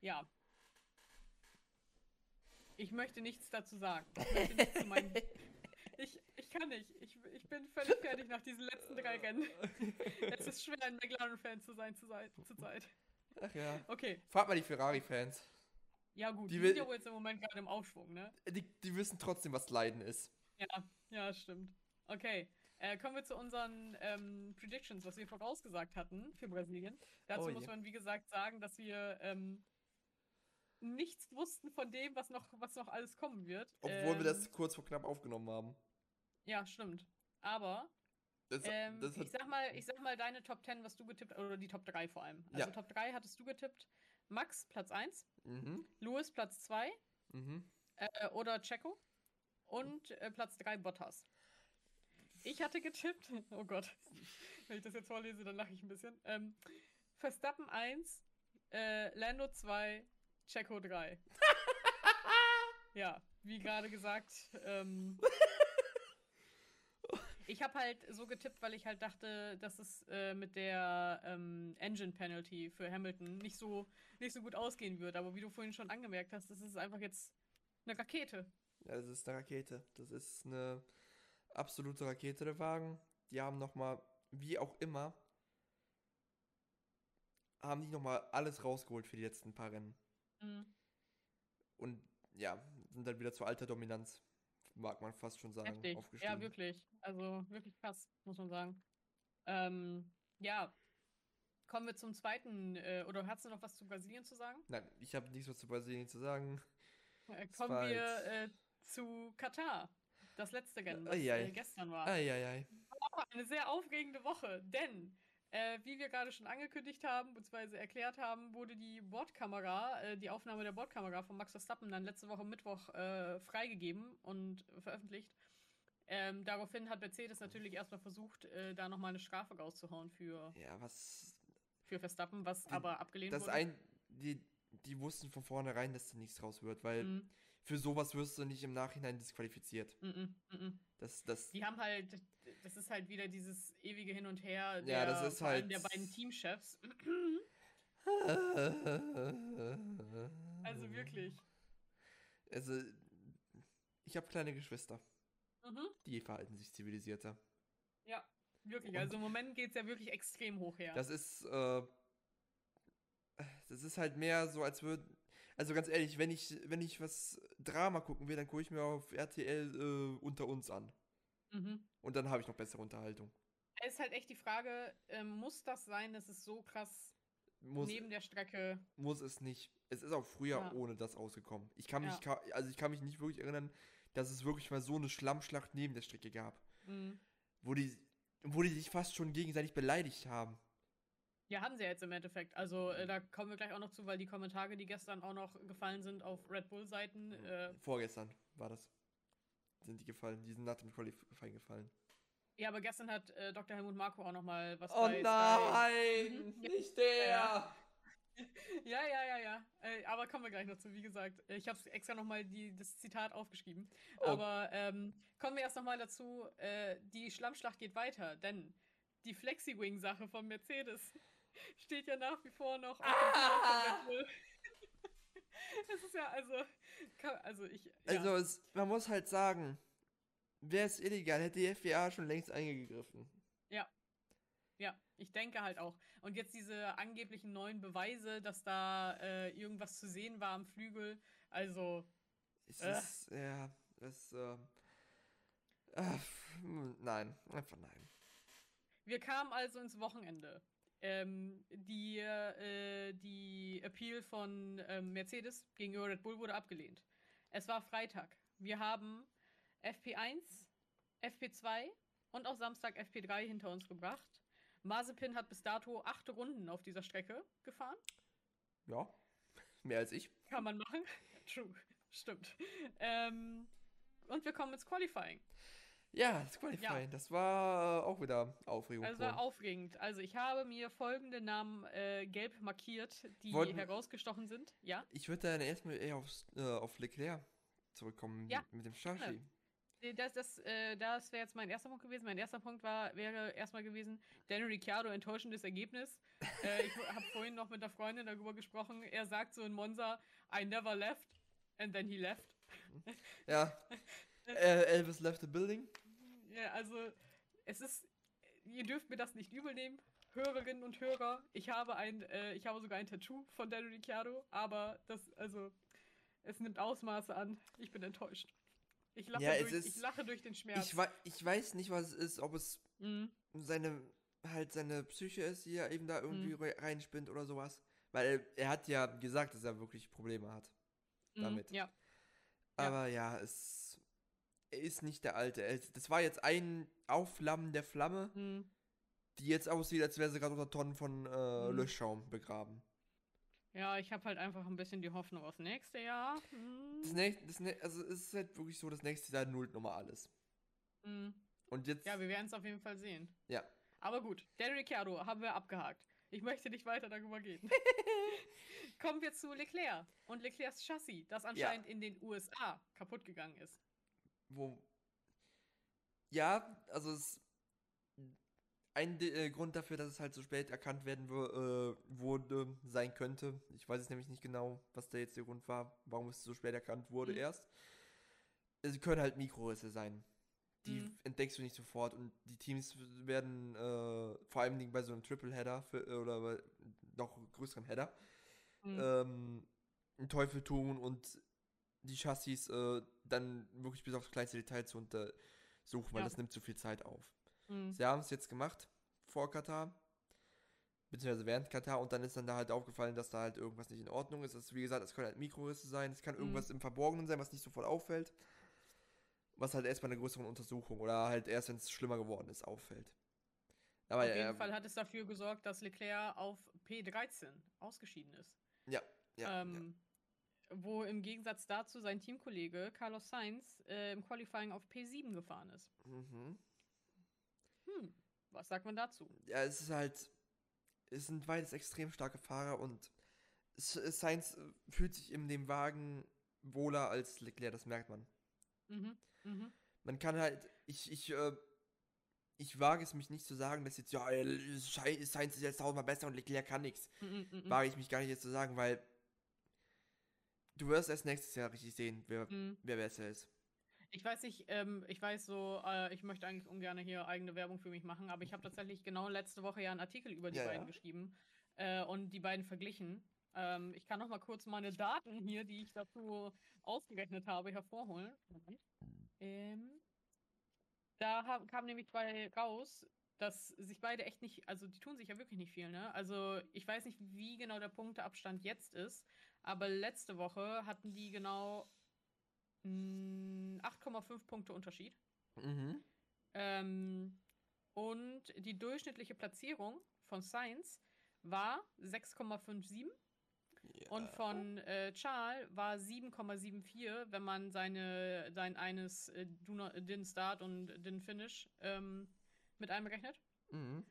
Ja. Ich möchte nichts dazu sagen. Ich, möchte nichts zu meinen, ich, ich kann nicht. Ich, ich bin völlig fertig nach diesen letzten drei Rennen. Es ist schwer, ein McLaren-Fan zu sein zur Zeit- zur Zeit. ach ja. Okay. Frag mal die Ferrari-Fans. Ja, gut. Die Die, sind ja wohl jetzt im Moment gerade im Aufschwung, ne? Die, die wissen trotzdem, was Leiden ist. Ja, ja, stimmt. Okay. Äh, kommen wir zu unseren ähm, Predictions, was wir vorausgesagt hatten für Brasilien. Dazu Oh muss man, wie gesagt, sagen, dass wir ähm, nichts wussten von dem, was noch, was noch alles kommen wird. Obwohl wir Ähm, das kurz vor knapp aufgenommen haben. Ja, stimmt. Aber Das, ähm, das ich sag mal, ich sag mal deine Top 10, was du getippt oder die Top 3 vor allem. Also Ja. Top 3 hattest du getippt. Max Platz 1, mhm, Louis Platz 2 mhm. äh, oder Checo und äh, Platz 3 Bottas. Ich hatte getippt, oh Gott, wenn ich das jetzt vorlese, dann lache ich ein bisschen. Ähm, Verstappen 1, äh, Lando 2, Checo 3. ja, wie gerade gesagt, ähm, ich habe halt so getippt, weil ich halt dachte, dass es äh, mit der ähm, Engine Penalty für Hamilton nicht so, nicht so gut ausgehen wird. Aber wie du vorhin schon angemerkt hast, das ist einfach jetzt eine Rakete. Ja, das ist eine Rakete. Das ist eine absolute Rakete, der Wagen. Die haben nochmal, wie auch immer, haben die nochmal alles rausgeholt für die letzten paar Rennen. Mhm. Und ja, sind dann wieder zur alter Dominanz, mag man fast schon sagen, Heftig. aufgestiegen. Ja, wirklich. Also wirklich krass, muss man sagen. Ähm, ja. Kommen wir zum zweiten. Äh, oder hast du noch was zu Brasilien zu sagen? Nein, ich habe nichts mehr zu Brasilien zu sagen. Äh, kommen wir äh, zu Katar. Das letzte Rennen, was Eieiei. äh, gestern war. Eieiei. Auch eine sehr aufregende Woche, denn äh, wie wir gerade schon angekündigt haben, beziehungsweise erklärt haben, wurde die Bordkamera, äh, die Aufnahme der Bordkamera von Max Verstappen dann letzte Woche Mittwoch äh, freigegeben und veröffentlicht. Ähm, daraufhin hat Mercedes natürlich erstmal versucht, äh, da nochmal eine Strafe rauszuhauen für, Ja, was. für Verstappen, was Die- aber abgelehnt Das wurde. ein. Die, die wussten von vornherein, dass da nichts raus wird, weil Mhm, für sowas wirst du nicht im Nachhinein disqualifiziert. mhm, mhm. Das, das. Die haben halt, das ist halt wieder dieses ewige Hin und Her Ja, der, das ist halt- der beiden Teamchefs. Also wirklich. Also, ich habe kleine Geschwister. Mhm. Die verhalten sich zivilisierter. Ja, wirklich. Und- also im Moment geht es ja wirklich extrem hoch her. Das ist, äh, das ist halt mehr so, als würde, also ganz ehrlich, wenn ich, wenn ich was Drama gucken will, dann gucke ich mir auf RTL äh, unter uns an. mhm. Und dann habe ich noch bessere Unterhaltung. Es ist halt echt die Frage, ähm, muss das sein, dass es so krass Muss, neben der Strecke. muss es nicht. Es ist auch früher Ja. ohne das ausgekommen. Ich kann mich, Ja. also ich kann mich nicht wirklich erinnern, dass es wirklich mal so eine Schlammschlacht neben der Strecke gab, Mhm. wo die, wo die sich fast schon gegenseitig beleidigt haben. Ja, haben sie ja jetzt im Endeffekt. Also äh, da kommen wir gleich auch noch zu, weil die Kommentare, die gestern auch noch gefallen sind auf Red Bull-Seiten, äh, Vorgestern war das. Sind die gefallen, die sind nach dem Qualifying gefallen. ja, aber gestern hat äh, Dr. Helmut Marko auch noch mal was Oh bei nein, Mhm. nicht der! Ja. Ja, ja, ja, ja. Äh, aber kommen wir gleich noch zu. Wie gesagt, äh, ich habe extra nochmal das Zitat aufgeschrieben. Oh. Aber ähm, kommen wir erst nochmal dazu. Äh, die Schlammschlacht geht weiter, denn die Flexi-Wing-Sache von Mercedes steht ja nach wie vor noch auf dem von Red Bull. Es ist ja, also, kann, also ich. Ja. Also, es, man muss halt sagen, wäre es illegal, hätte die FIA schon längst eingegriffen. Ja, ich denke halt auch. Und jetzt diese angeblichen neuen Beweise, dass da äh, irgendwas zu sehen war am Flügel. Also, Es Äh. ist, ja, es, ähm, äh, nein, einfach nein. Wir kamen also ins Wochenende. Ähm, die, äh, die Appeal von ähm, Mercedes gegenüber Red Bull wurde abgelehnt. Es war Freitag. Wir haben FP1, FP2 und auch Samstag FP3 hinter uns gebracht. Mazepin hat bis dato acht Runden auf dieser Strecke gefahren. Ja, mehr als ich. Kann man machen. True. Stimmt. Ähm, und wir kommen ins Qualifying. Ja, das Qualifying, das war äh, auch wieder Aufregung. Also war aufregend. Also ich habe mir folgende Namen äh, gelb markiert, die Wollten- herausgestochen sind. Ja. ich würde dann erstmal eher aufs, äh, auf Leclerc zurückkommen Ja, mit dem Shashi. Nee, Das, das, äh, das wäre jetzt mein erster Punkt gewesen. Mein erster Punkt war, wäre erstmal gewesen, Daniel Ricciardo, enttäuschendes Ergebnis. äh, ich habe vorhin noch mit einer Freundin darüber gesprochen. Er sagt so in Monza, I never left and then he left. Ja, äh, Elvis left the building. Ja, also es ist, ihr dürft mir das nicht übel nehmen, Hörerinnen und Hörer. Ich habe ein, äh, ich habe sogar ein Tattoo von Daniel Ricciardo, aber das, also, es nimmt Ausmaße an. Ich bin enttäuscht. Ich lache, Ja, durch, ist- ich lache durch den Schmerz. Ich, ich weiß nicht, was es ist, ob es Mhm. seine halt seine Psyche ist, die er eben da irgendwie Mhm. re- reinspinnt oder sowas. Weil er, hat ja gesagt, dass er wirklich Probleme hat. Mhm, damit. Ja, Ja. Aber ja, es er ist nicht der alte. Ist- Das war jetzt ein Aufflammen der Flamme, Mhm. die jetzt aussieht, als wäre sie gerade unter Tonnen von äh, Mhm. Löschschaum begraben. ja, ich habe halt einfach ein bisschen die Hoffnung aufs nächste Jahr. Mhm. Das nächste, das nä- also es ist halt wirklich so, das nächste Jahr nullt nochmal alles. Mhm. Und jetzt, Ja, wir werden es auf jeden Fall sehen. ja. Aber gut, Daniel Ricciardo haben wir abgehakt. Ich möchte nicht weiter darüber gehen. Kommen wir zu Leclerc und Leclercs Chassis, das anscheinend in den USA kaputt gegangen ist. Wo. Ja, also es. Ein äh, Grund dafür, dass es halt so spät erkannt werden äh, wurde, sein könnte. Ich weiß es nämlich nicht genau, was da jetzt der Grund war, warum es so spät erkannt wurde Mhm. erst. Es können halt Mikrorisse sein. Die Mhm. entdeckst du nicht sofort und die Teams werden äh, vor allem bei so einem Triple-Header für, oder bei noch größeren Header Mhm. ähm, einen Teufel tun und die Chassis äh, dann wirklich bis aufs kleinste Detail zu untersuchen, weil Ja. das nimmt zu viel Zeit auf. Mhm. Sie haben es jetzt gemacht vor Katar, beziehungsweise während Katar und dann ist dann da halt aufgefallen, dass da halt irgendwas nicht in Ordnung ist. Das, wie gesagt, es können halt Mikrorisse sein, es kann Mhm. irgendwas im Verborgenen sein, was nicht sofort auffällt. Was halt erst bei einer größeren Untersuchung oder halt erst, wenn es schlimmer geworden ist, auffällt. Aber Auf ja, jeden ja, Fall hat es dafür gesorgt, dass Leclerc auf P13 ausgeschieden ist. ja, ja, ähm, Wo im Gegensatz dazu sein Teamkollege Carlos Sainz äh, im Qualifying auf P7 gefahren ist. Mhm. Hm, was sagt man dazu? ja, es ist halt, es sind beides extrem starke Fahrer und Sainz fühlt sich in dem Wagen wohler als Leclerc, das merkt man. Mhm. Mhm. Man kann halt, ich, ich, äh, ich wage es mich nicht zu sagen, dass jetzt, ja, äh, Science ist jetzt tausendmal besser und Leclerc kann nichts. Mm, mm, mm. Wage ich mich gar nicht jetzt zu sagen, weil du wirst erst nächstes Jahr richtig sehen, wer, Mm. wer besser ist. Ich weiß nicht, ähm, ich weiß so, äh, ich möchte eigentlich ungern hier eigene Werbung für mich machen, aber ich habe tatsächlich genau letzte Woche ja einen Artikel über die Ja, beiden ja. geschrieben äh, und die beiden verglichen. Ähm, ich kann noch mal kurz meine Daten hier, die ich dazu ausgerechnet habe, hervorholen. Ähm, da hab, kam nämlich bei raus, dass sich beide echt nicht, also die tun sich ja wirklich nicht viel, ne? Also ich weiß nicht, wie genau der Punkteabstand jetzt ist, aber letzte Woche hatten die genau mh, 8,5 Punkte Unterschied. Mhm. Ähm, und die durchschnittliche Platzierung von Science war 6,57 und Ja. von äh, Charles war 7,74, wenn man seine sein eines äh, Didn't Start und Didn't Finish ähm, mit einberechnet. Mhm.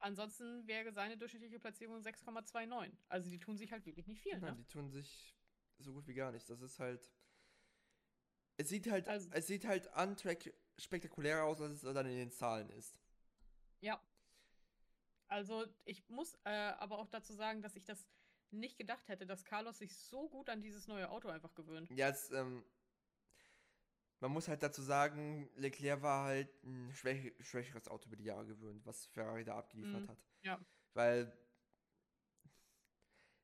Ansonsten wäre seine durchschnittliche Platzierung 6,29. Also die tun sich halt wirklich nicht viel. Nein, Ne? die tun sich so gut wie gar nicht. Das ist halt. Es sieht halt, Also- es sieht halt an Track spektakulärer aus, als es dann in den Zahlen ist. Ja. Also ich muss äh, aber auch dazu sagen, dass ich das nicht gedacht hätte, dass Carlos sich so gut an dieses neue Auto einfach gewöhnt. Ja, es, ähm, man muss halt dazu sagen, Leclerc war halt ein schwäch schwächeres Auto über die Jahre gewöhnt, was Ferrari da abgeliefert Mhm, hat. ja. Weil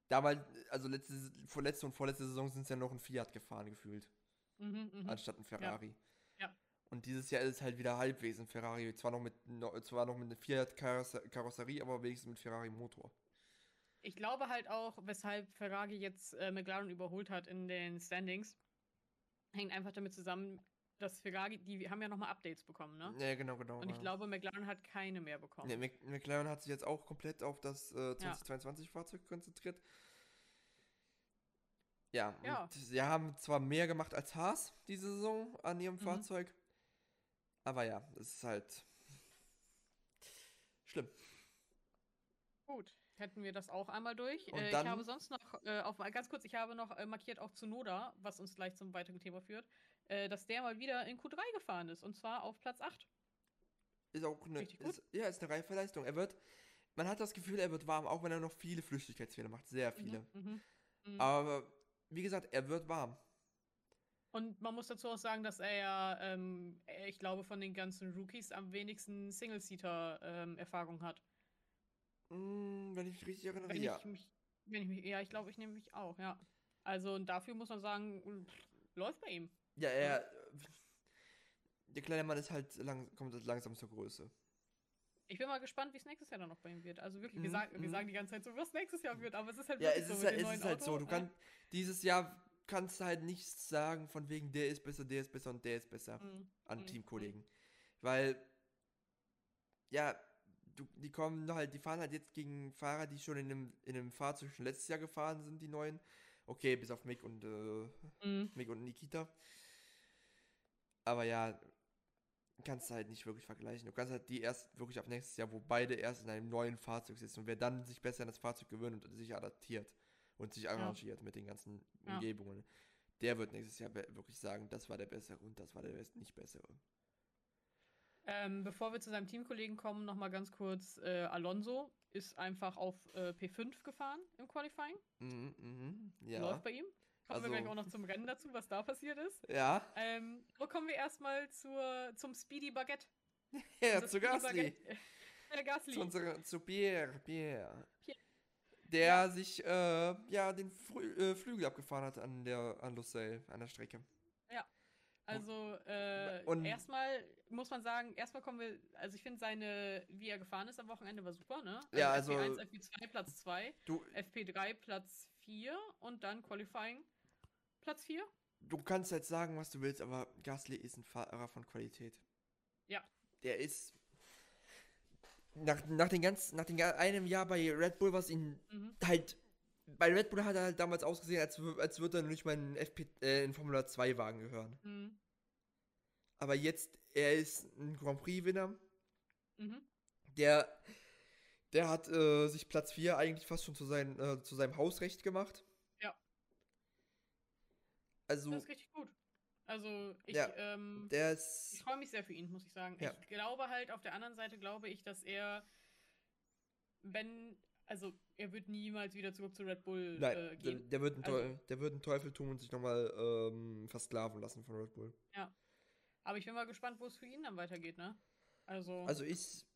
damals, also letzte, vorletzte und vorletzte Saison sind es ja noch ein Fiat gefahren gefühlt, Mhm, mhm. anstatt ein Ferrari. Ja. Und dieses Jahr ist es halt wieder halbwegs ein Ferrari. Zwar noch mit, zwar noch mit einer Fiat-Karosserie, aber wenigstens mit Ferrari-Motor. Ich glaube halt auch, weshalb Ferrari jetzt äh, McLaren überholt hat in den Standings, hängt einfach damit zusammen, dass Ferrari, die haben ja nochmal Updates bekommen, ne? Ja, genau, genau. Und ich ja. glaube, McLaren hat keine mehr bekommen. Nee, Mc- McLaren hat sich jetzt auch komplett auf das äh, 2022-Fahrzeug konzentriert. Ja, Ja. sie haben zwar mehr gemacht als Haas diese Saison an ihrem Mhm. Fahrzeug, aber ja, es ist halt schlimm. Gut, hätten wir das auch einmal durch. Äh, ich habe sonst noch, äh, auf, ganz kurz, ich habe noch äh, markiert auch Zunoda, was uns gleich zum weiteren Thema führt, äh, dass der mal wieder in Q3 gefahren ist und zwar auf Platz 8. Ist auch eine, ist, ja, ist eine reife Leistung. Er wird, man hat das Gefühl, er wird warm, auch wenn er noch viele Flüchtigkeitsfehler macht, sehr viele. Mhm, mhm, mhm. Aber wie gesagt, er wird warm. Und man muss dazu auch sagen, dass er ja, ähm, äh, ich glaube, von den ganzen Rookies am wenigsten Single-Seater-Erfahrung hat. Mm, wenn ich mich richtig erinnere, Wenn ja. ich mich, wenn ich mich, ja, ich glaube, ich nehme mich auch, ja. Also und dafür muss man sagen, läuft bei ihm. Ja, er. Der kleine Mann ist halt lang, kommt halt langsam zur Größe. Ich bin mal gespannt, wie es nächstes Jahr dann noch bei ihm wird. Also wirklich, wir, Mhm, sagen, wir mhm. sagen die ganze Zeit so, was nächstes Jahr wird, aber es ist halt Ja, es so ist, mit halt, es ist halt so. Du kannst dieses Jahr kannst du halt nichts sagen von wegen der ist besser, der ist besser und der ist besser Mhm, an mhm, Teamkollegen. Weil ja, du, die kommen halt, die fahren halt jetzt gegen Fahrer, die schon in einem, in einem Fahrzeug schon letztes Jahr gefahren sind, die neuen. Okay, bis auf Mick und äh, mhm. Mick und Nikita. Aber ja, kannst du halt nicht wirklich vergleichen. Du kannst halt die erst wirklich ab nächstes Jahr, wo beide erst in einem neuen Fahrzeug sitzen und wer dann sich besser an das Fahrzeug gewöhnt und sich adaptiert und sich arrangiert mit den ganzen Ja. Umgebungen, der wird nächstes Jahr wirklich sagen, das war der bessere und das war der nicht bessere. Ähm, bevor wir zu seinem Teamkollegen kommen, noch mal ganz kurz, äh, Alonso ist einfach auf äh, P5 gefahren im Qualifying. Mhm, mhm, ja. Läuft bei ihm. Kommen wir Also- gleich auch noch zum Rennen dazu, was da passiert ist. Ja, Ähm, wo kommen wir erstmal zur, zum Speedy Baguette? ja, Unser zu Speedy Gasly. Baguette. Äh, Gasly. Zu, unserer, zu Pierre, Pierre. Pierre. Der sich, äh, ja, den Frü äh, Flügel abgefahren hat an der, an Lusail, an der Strecke. Also, äh, erstmal muss man sagen, erstmal kommen wir, also ich finde seine, wie er gefahren ist am Wochenende, war super, ne? Ja, also- FP1, FP2 Platz 2, Du, FP3 Platz 4 und dann Qualifying Platz 4. du kannst jetzt sagen, was du willst, aber Gasly ist ein Fahrer von Qualität. Ja. Der ist. Nach, nach, den ganz, nach den, einem Jahr bei Red Bull, was ihn Mhm. halt. Bei Red Bull hat er halt damals ausgesehen, als, als würde er nicht mal in, FP, äh, in Formula 2 Wagen gehören. Mhm. Aber jetzt, er ist ein Grand Prix-Winner. Mhm. Der, der hat äh, sich Platz 4 eigentlich fast schon zu, sein, äh, zu seinem Hausrecht gemacht. Ja. Also, Das ist richtig gut. Also ich, Ja, ähm, ich freue mich sehr für ihn, muss ich sagen. Ja. Ich glaube halt, auf der anderen Seite glaube ich, dass er, wenn, also er wird niemals wieder zurück zu Red Bull Nein, äh, der, gehen. der, wird einen Also- Teufel, der wird einen Teufel tun und sich nochmal ähm, versklaven lassen von Red Bull. Aber ich bin mal gespannt, wo es für ihn dann weitergeht, ne? Also, Also ich.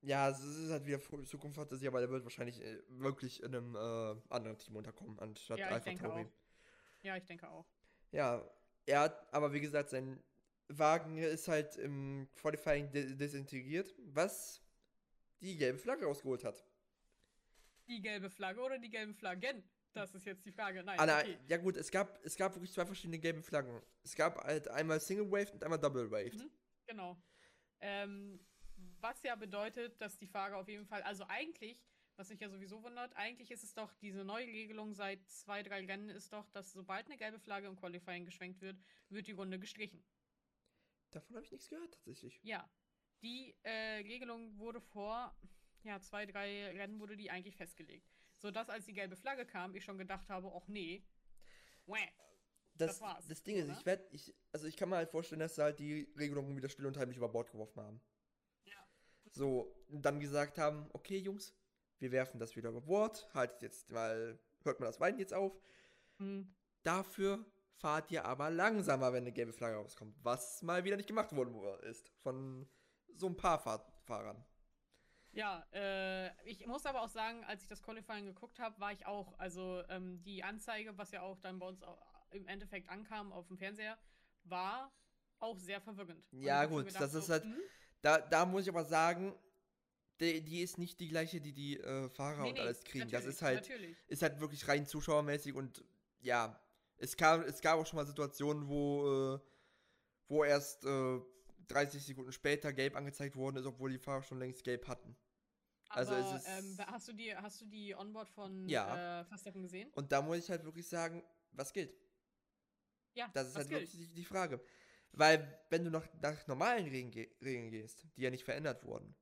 Ja, es ist halt wieder Zukunftsfantasie, aber der wird wahrscheinlich äh, wirklich in einem äh, anderen Team unterkommen, anstatt Ja, Alpha Tauri. ja, ich denke auch. Ja, er hat, aber wie gesagt, sein Wagen ist halt im Qualifying de desintegriert, was die gelbe Flagge rausgeholt hat. Die gelbe Flagge oder die gelben Flaggen? Das ist jetzt die Frage. Nein, Ah, okay. Ja gut, es gab, es gab wirklich zwei verschiedene gelbe Flaggen. Es gab halt einmal Single Waved und einmal Double Waved. Mhm. Genau. Ähm, was ja bedeutet, dass die Fahrer auf jeden Fall, also eigentlich, was mich ja sowieso wundert, eigentlich ist es doch, diese neue Regelung seit zwei, drei Rennen ist doch, dass sobald eine gelbe Flagge im Qualifying geschwenkt wird, wird die Runde gestrichen. Davon habe ich nichts gehört, tatsächlich. Ja. Die äh, Regelung wurde vor, ja, zwei, drei Rennen wurde die eigentlich festgelegt. Sodass, als die gelbe Flagge kam, ich schon gedacht habe, ach nee. Wäh. Das, Das war's, das Ding ist, oder? ich werde, ich, also ich kann mir halt vorstellen, dass sie halt die Regelungen wieder still und heimlich über Bord geworfen haben. Ja. So, und dann gesagt haben, okay, Jungs, wir werfen das wieder über Bord, haltet jetzt mal, hört mal das Weinen jetzt auf. Hm. Dafür fahrt ihr aber langsamer, wenn eine gelbe Flagge rauskommt. Was mal wieder nicht gemacht worden ist von so ein paar Fahr Fahrern. Ja, äh, ich muss aber auch sagen, als ich das Qualifying geguckt habe, war ich auch, also ähm, die Anzeige, was ja auch dann bei uns im Endeffekt ankam auf dem Fernseher, war auch sehr verwirrend. Ja, gut, das ist halt- hm, Da, da muss ich aber sagen, die, die ist nicht die gleiche, die die äh, Fahrer nee, und alles kriegen. Das ist halt, Natürlich. ist halt wirklich rein zuschauermäßig und ja, es, kam, es gab auch schon mal Situationen, wo, äh, wo erst äh, 30 Sekunden später gelb angezeigt worden ist, obwohl die Fahrer schon längst gelb hatten. Also aber, es ist- ähm, hast, du die, hast du die Onboard von Ja. äh, Verstappen gesehen? Und da muss ich halt wirklich sagen, was gilt? Ja, Das ist halt gilt? wirklich die, die Frage. Weil, wenn du nach, nach normalen Regeln, ge Regeln gehst, die ja nicht verändert wurden,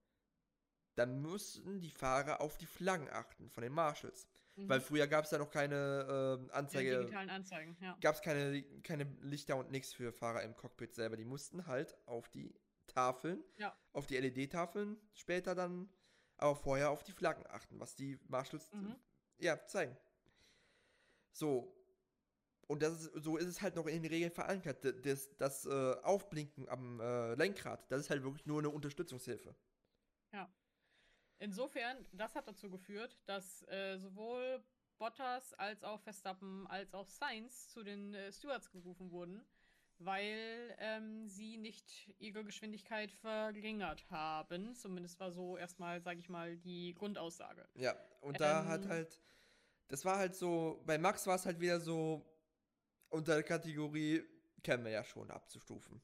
dann müssen die Fahrer auf die Flaggen achten von den Marshals. Mhm. Weil früher gab es ja noch keine Die Anzeige, digitalen Anzeigen, ja. gab es keine, keine Lichter und nichts für Fahrer im Cockpit selber. Die mussten halt auf die Tafeln, Ja. auf die LED-Tafeln später dann, aber vorher auf die Flaggen achten, was die Marshals Mhm. ja, zeigen. So. Und das ist, so ist es halt noch in den Regeln verankert. Das, das äh, Aufblinken am äh, Lenkrad, das ist halt wirklich nur eine Unterstützungshilfe. Insofern, das hat dazu geführt, dass äh, sowohl Bottas als auch Verstappen als auch Sainz zu den äh, Stewards gerufen wurden, weil ähm, sie nicht ihre Geschwindigkeit verringert haben. Zumindest war so erstmal, sage ich mal, die Grundaussage. Ja, und da Ähm. hat halt, das war halt so, bei Max war es halt wieder so unter der Kategorie, kennen wir ja schon abzustufen.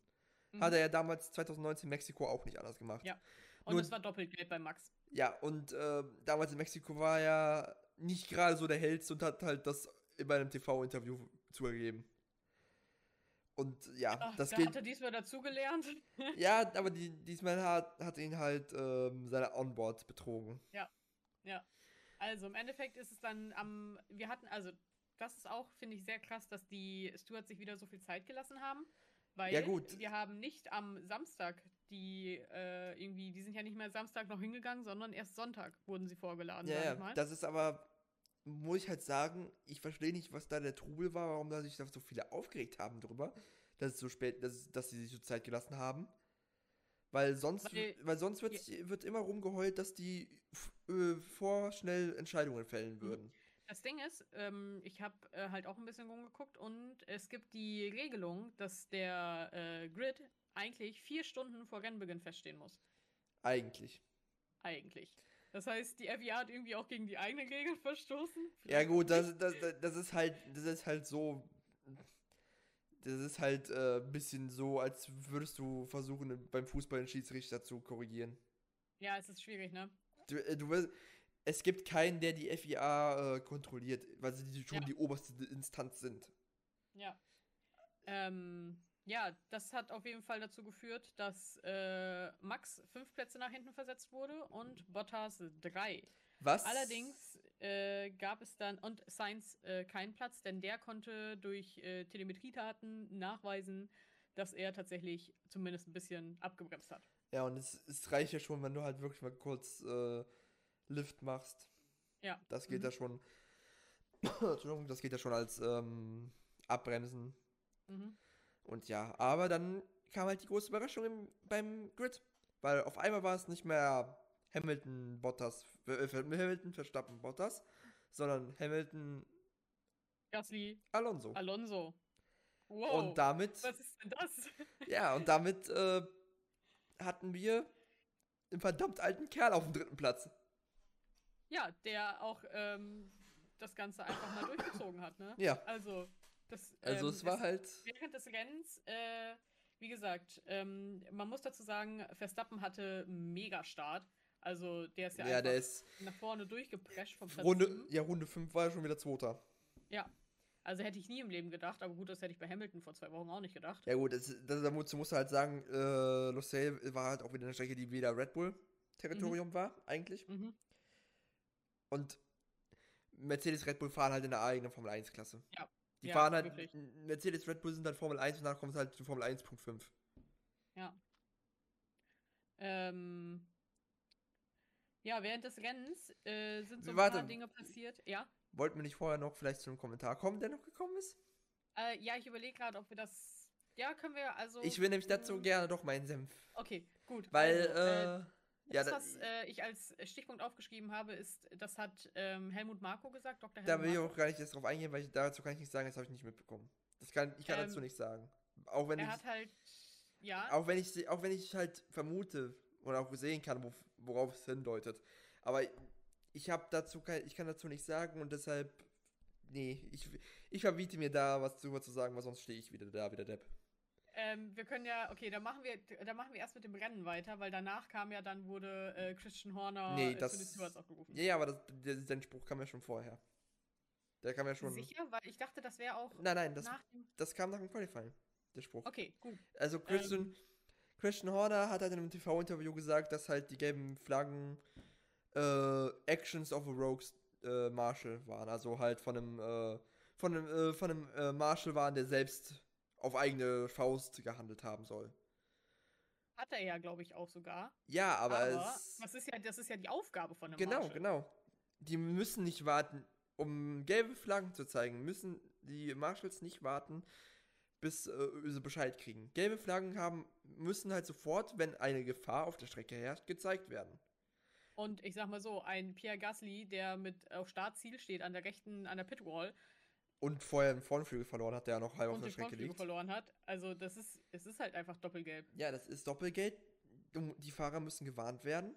Mhm. Hat er ja damals 2019 Mexiko auch nicht anders gemacht. Ja. Und nur- es war doppelt Geld bei Max. Ja, und äh, damals in Mexiko war er nicht gerade so der Hellste und hat halt das in einem TV-Interview zugegeben. Und ja, Ach, das da geht. hat er diesmal dazugelernt. Ja, aber die, diesmal hat, hat ihn halt ähm, seine Onboard betrogen. Also im Endeffekt ist es dann am, wir hatten, also das ist auch, finde ich, sehr krass, dass die Stewards sich wieder so viel Zeit gelassen haben. Weil Ja, gut. wir haben nicht am Samstag die, äh, irgendwie, die sind ja nicht mehr Samstag noch hingegangen, sondern erst Sonntag wurden sie vorgeladen, Ja, sag ja, ich mal. das ist aber, muss ich halt sagen, ich verstehe nicht, was da der Trubel war, warum da sich da so viele aufgeregt haben drüber, dass es so spät, dass, dass sie sich so Zeit gelassen haben. Weil sonst, Weil- weil, sonst wird, wird immer rumgeheult, dass die äh, vorschnell Entscheidungen fällen Mhm. würden. Das Ding ist, ähm, ich habe äh, halt auch ein bisschen rumgeguckt und es gibt die Regelung, dass der äh, Grid eigentlich vier Stunden vor Rennbeginn feststehen muss. Eigentlich. Eigentlich. Das heißt, die FIA hat irgendwie auch gegen die eigenen Regeln verstoßen. Ja Vielleicht gut, auch das, das, das, ist halt, das ist halt so, das ist halt äh, ein bisschen so, als würdest du versuchen, beim Fußball den Schiedsrichter zu korrigieren. Ja, es ist schwierig, ne? Du, äh, du wirst, es gibt keinen, der die FIA äh, kontrolliert, weil sie schon Ja. die oberste Instanz sind. Ja. Ähm, ja, das hat auf jeden Fall dazu geführt, dass äh, Max fünf Plätze nach hinten versetzt wurde und Bottas drei. Was? Allerdings äh, gab es dann, und Sainz äh, keinen Platz, denn der konnte durch äh, Telemetriedaten nachweisen, dass er tatsächlich zumindest ein bisschen abgebremst hat. Ja, und es, es reicht ja schon, wenn du halt wirklich mal kurz äh, Lift machst. Ja. Das geht Mhm. ja schon. Entschuldigung, das geht ja schon als ähm, Abbremsen. Mhm. Und ja, aber dann kam halt die große Überraschung im, beim Grid. Weil auf einmal war es nicht mehr Hamilton, Bottas, äh, Hamilton, Verstappen, Bottas, sondern Hamilton, Gasly, Alonso. Alonso. Wow. Und damit, was ist denn das? ja, und damit äh, hatten wir einen verdammt alten Kerl auf dem dritten Platz. Ja, der auch ähm, das Ganze einfach mal durchgezogen hat, ne? Ja. Also, das, Also ähm, es war halt. während des Rennens, äh, wie gesagt, ähm, man muss dazu sagen, Verstappen hatte einen Mega-Start. Also, der ist ja, Ja, der ist nach vorne durchgeprescht vom Platz Runde, ja, Runde 5 war er schon wieder Zweiter. Ja. Also hätte ich nie im Leben gedacht, aber gut, das hätte ich bei Hamilton vor zwei Wochen auch nicht gedacht. Ja gut, das, das, da musst, du halt sagen, äh, Losail war halt auch wieder eine Strecke, die wieder Red Bull-Territorium war, eigentlich. Mhm. Und Mercedes Red Bull fahren halt in der eigenen Formel 1-Klasse. Ja. Die Ja, fahren halt, wirklich. Mercedes Red Bull sind halt Formel 1 und dann kommt es halt zu Formel 1.5. Ähm, ja, während des Rennens äh, sind so ein Warte. paar Dinge passiert. Ja. Wollten wir nicht vorher noch vielleicht zu einem Kommentar kommen, der noch gekommen ist? Äh, ja, ich überlege gerade, ob wir das. Ja, können wir also. Ich will nämlich dazu gerne doch meinen Senf. Okay, gut. Weil, also, äh, ja, das, da, was äh, ich als Stichpunkt aufgeschrieben habe, ist, das hat ähm, Helmut Marko gesagt, Dr. Helmut da will ich auch gar nicht jetzt drauf eingehen, weil ich, dazu kann ich nicht sagen, das habe ich nicht mitbekommen. Das kann, ich kann Ähm, dazu nicht sagen. Auch wenn Er ich, hat halt. Ja, auch wenn ich, auch wenn ich halt vermute oder auch sehen kann, wo, worauf es hindeutet. Aber ich habe dazu kein, ich kann dazu nicht sagen und deshalb, nee, ich, ich verbiete mir da was drüber zu sagen, weil sonst stehe ich wieder da, wieder Depp. Ähm, wir können ja, okay, dann machen wir, dann machen wir erst mit dem Rennen weiter, weil danach kam ja dann wurde äh, Christian Horner Nee, äh, das- zu den Stewards aufgerufen. Ja, ja, aber das, der, der Spruch kam ja schon vorher. Der kam ja schon. Sicher, weil ich dachte, das wäre auch Nein, nein, das, das kam nach dem Qualifying, der Spruch. Okay, gut. Also Christian, Christian Horner hat halt in einem TV-Interview gesagt, dass halt die gelben Flaggen äh, Actions of a Rogues äh, Marshal waren. Also halt von einem, äh, von einem, äh, von einem äh, Marshal waren, der selbst auf eigene Faust gehandelt haben soll. Hat er ja, glaube ich, auch sogar. Ja, aber, Aber es. das ist ja, das ist ja die Aufgabe von einem Genau, Marshal. genau. Die müssen nicht warten, um gelbe Flaggen zu zeigen, müssen die Marshals nicht warten, bis äh, sie Bescheid kriegen. Gelbe Flaggen haben, müssen halt sofort, wenn eine Gefahr auf der Strecke herrscht, gezeigt werden. Und ich sag mal so, ein Pierre Gasly, der mit auf Startziel steht, an der rechten, an der Pitwall Und vorher den Vornflügel verloren hat, der ja noch halb auf und der den Strecke liegt. verloren hat. Also das ist, es ist halt einfach doppelgelb. Ja, das ist Doppelgeld. Du- Die Fahrer müssen gewarnt werden.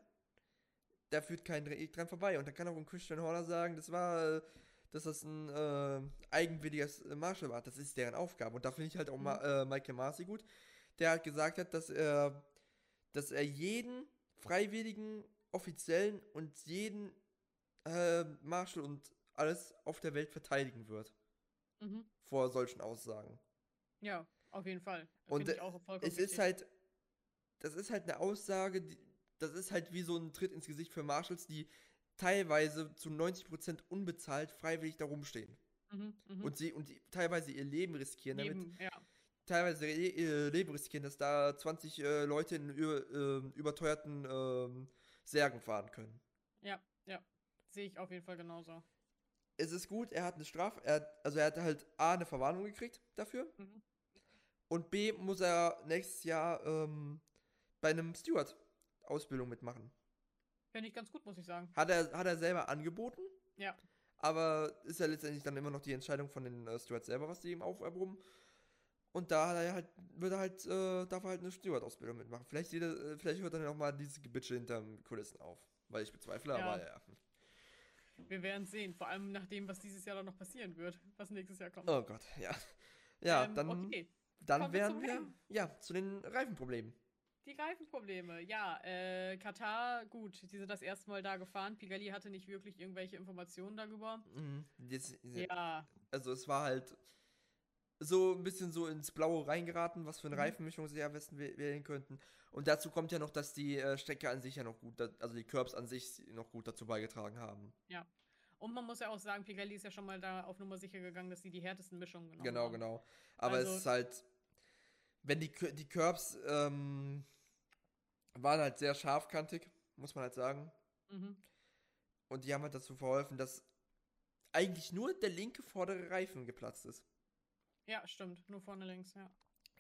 Da führt kein Weg dran vorbei. Und da kann auch ein Christian Horner sagen, das war, äh, dass das ein äh, eigenwilliges äh, Marshall war. Das ist deren Aufgabe. Und da finde ich halt auch Mhm. Ma äh, Michael Masi gut, der halt gesagt hat, dass er, dass er jeden freiwilligen Offiziellen und jeden äh, Marshall und alles auf der Welt verteidigen wird. Mhm. Vor solchen Aussagen. Ja, auf jeden Fall. Und, äh, Es ist halt, das ist halt eine Aussage, die, das ist halt wie so ein Tritt ins Gesicht für Marshals, die teilweise zu 90% unbezahlt freiwillig da rumstehen. Mhm, mhm. Und sie und die teilweise ihr Leben riskieren, damit Neben, ja. teilweise ihr, Leben riskieren, dass da 20 äh, Leute in über, ähm, überteuerten ähm, Särgen fahren können. Ja, ja. Sehe ich auf jeden Fall genauso. Es ist gut, er hat eine Strafe, er hat, also er hat halt A, eine Verwarnung gekriegt dafür Mhm. und B, muss er nächstes Jahr ähm, bei einem Steward Ausbildung mitmachen. Finde ich ganz gut, muss ich sagen. Hat er, hat er selber angeboten, Ja. aber ist ja letztendlich dann immer noch die Entscheidung von den äh, Stewards selber, was die ihm auferbrummen. Und da hat er halt, wird er halt, äh, darf er halt eine Steward-Ausbildung mitmachen. Vielleicht, er, äh, vielleicht hört er dann auch mal diese Gebitsche hinterm Kulissen auf. Weil ich bezweifle, Ja. aber ja. Wir werden sehen. Vor allem nach dem, was dieses Jahr dann noch passieren wird. Was nächstes Jahr kommt. Oh Gott, ja. Ja, Ähm, dann, Okay. dann kommen wir wir, ja, zu den Reifenproblemen. Die Reifenprobleme. Ja, äh, Katar, gut, die sind das erste Mal da gefahren. Pirelli hatte nicht wirklich irgendwelche Informationen darüber. Mhm. Jetzt, Ja, Also es war halt, so ein bisschen so ins Blaue reingeraten, was für eine Mhm. Reifenmischung sie am besten wäh- wählen könnten. Und dazu kommt ja noch, dass die äh, Strecke an sich ja noch gut, also die Curbs an sich noch gut dazu beigetragen haben. Und man muss ja auch sagen, Pirelli ist ja schon mal da auf Nummer sicher gegangen, dass sie die härtesten Mischungen genommen Genau, haben. genau. Aber Also- es ist halt, wenn die, die Curbs ähm, waren halt sehr scharfkantig, muss man halt sagen. Mhm. Und die haben halt dazu verholfen, dass eigentlich nur der linke vordere Reifen geplatzt ist. Ja, stimmt. Nur vorne links, ja.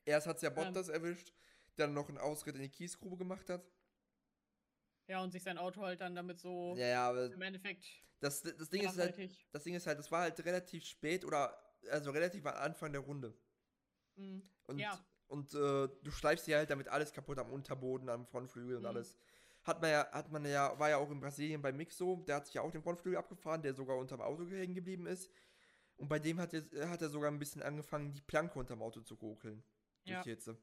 Erst hat es ja Ähm. Bottas erwischt, der dann noch einen Ausritt in die Kiesgrube gemacht hat. Ja, und sich sein Auto halt dann damit so Ja, ja, aber im Endeffekt das, das Ding ist halt, das Ding ist halt, das war halt relativ spät oder also relativ am Anfang der Runde. Mhm. Und, Ja. und äh, du schleifst dir halt damit alles kaputt am Unterboden, am Frontflügel und Mhm. alles. Hat man ja, hat man ja, war ja auch in Brasilien bei Mick so, der hat sich ja auch den Frontflügel abgefahren, der sogar unterm Auto hängen geblieben ist. Und bei dem hat er, hat er sogar ein bisschen angefangen, die Planke unterm Auto zu kokeln. Durch Ja. die Hitze.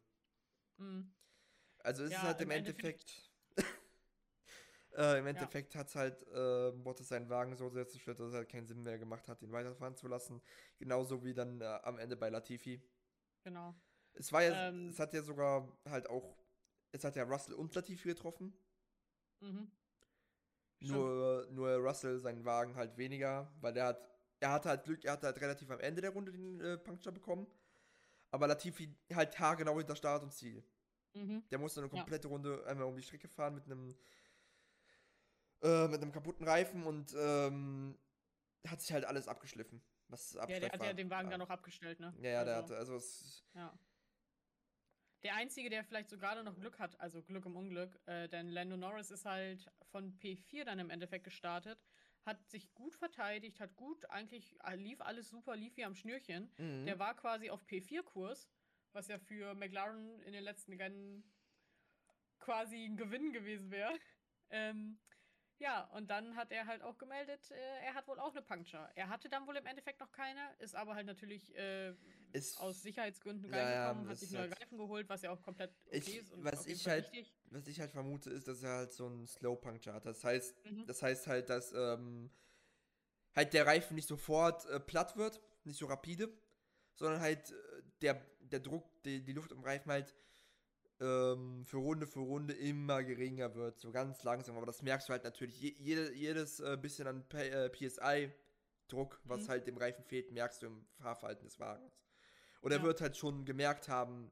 Mhm. Also es Ja, ist halt im im Endeffekt. äh, Im Endeffekt hat halt äh, Bottas seinen Wagen so sehr zerstört, dass es halt keinen Sinn mehr gemacht hat, ihn weiterfahren zu lassen. Genauso wie dann äh, am Ende bei Latifi. Genau. Es war ja, Ähm. es hat ja sogar halt auch, es hat ja Russell und Latifi getroffen. Mhm. Stimmt. Nur, nur Russell seinen Wagen halt weniger, weil der hat, er hatte halt Glück, er hatte halt relativ am Ende der Runde den äh, Puncture bekommen. Aber Latifi halt haargenau hinter Start und Ziel. Mhm. Der musste eine Ja. komplette Runde einmal um die Strecke fahren mit einem äh, mit einem kaputten Reifen und ähm, hat sich halt alles abgeschliffen. Was Ja, der hat war. ja den Wagen ja. dann noch abgestellt, ne? Ja, ja, der Also, hatte, also es, Ja. Der Einzige, der vielleicht so gerade noch Glück hat, also Glück im Unglück, äh, denn Lando Norris ist halt von P4 dann im Endeffekt gestartet, hat sich gut verteidigt, hat gut, eigentlich äh, lief alles super, lief wie am Schnürchen. mhm. Der war quasi auf P4-Kurs, was ja für McLaren in den letzten Rennen quasi ein Gewinn gewesen wäre. Ähm, ja, und dann hat er halt auch gemeldet, äh, er hat wohl auch eine Puncture. Er hatte dann wohl im Endeffekt noch keine, ist aber halt natürlich äh, Ist- aus Sicherheitsgründen Ja, ja, reingekommen, hat sich neue halt- Reifen geholt, was ja auch komplett okay Ich- ist und was ich halt- wichtig. was ich halt vermute, ist, dass er halt so einen Slow Puncture hat. Das heißt, Mhm. das heißt halt, dass ähm, halt der Reifen nicht sofort äh, platt wird, nicht so rapide, sondern halt äh, der, der Druck, die, die Luft im Reifen halt ähm, für Runde für Runde immer geringer wird, so ganz langsam. Aber das merkst du halt natürlich. Je, jede, jedes äh, bisschen an P äh, PSI-Druck, was Mhm. halt dem Reifen fehlt, merkst du im Fahrverhalten des Wagens. Und er Ja. wird halt schon gemerkt haben,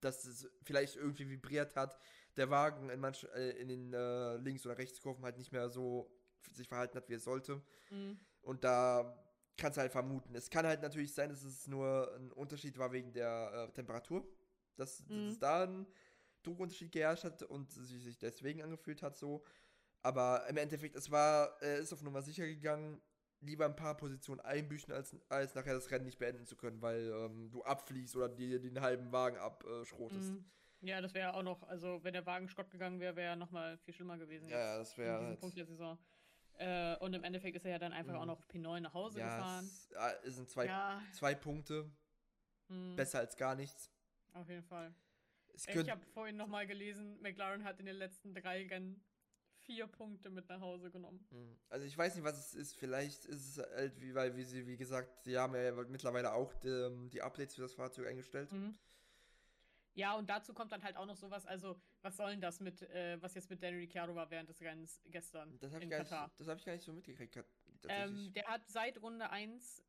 dass es vielleicht irgendwie vibriert hat, der Wagen in, manch, äh, in den äh, Links- oder Rechtskurven halt nicht mehr so sich verhalten hat, wie es sollte. Mhm. Und da kannst du halt vermuten. Es kann halt natürlich sein, dass es nur ein Unterschied war wegen der äh, Temperatur. Dass, dass Mhm. es da ein Druckunterschied geherrscht hat und sie sich deswegen angefühlt hat so. Aber im Endeffekt, es war, er ist auf Nummer sicher gegangen, lieber ein paar Positionen einbüchen, als, als nachher das Rennen nicht beenden zu können, weil ähm, du abfliegst oder dir den halben Wagen abschrotest. Mhm. Ja, das wäre auch noch, also wenn der Wagen Schrott gegangen wäre, wäre nochmal viel schlimmer gewesen. Ja, ja, das wäre halt. Punkt der Saison. Äh, und im Endeffekt ist er ja dann einfach Mhm. auch noch auf P9 nach Hause Ja, gefahren. es, ah, es sind zwei, ja, zwei Punkte, mhm, besser als gar nichts. Auf jeden Fall. Ich habe vorhin nochmal gelesen, McLaren hat in den letzten drei Rennen vier Punkte mit nach Hause genommen. Hm. Also ich weiß nicht, was es ist. Vielleicht ist es halt, wie, weil, wie sie, wie gesagt, sie haben ja mittlerweile auch die, die Updates für das Fahrzeug eingestellt. Mhm. Ja, und dazu kommt dann halt auch noch sowas, also was soll denn das mit, äh, was jetzt mit Danny Ricciardo war während des Rennens gestern Das habe ich, in Katar. nicht- das hab ich gar nicht so mitgekriegt. Ähm, der hat seit Runde 1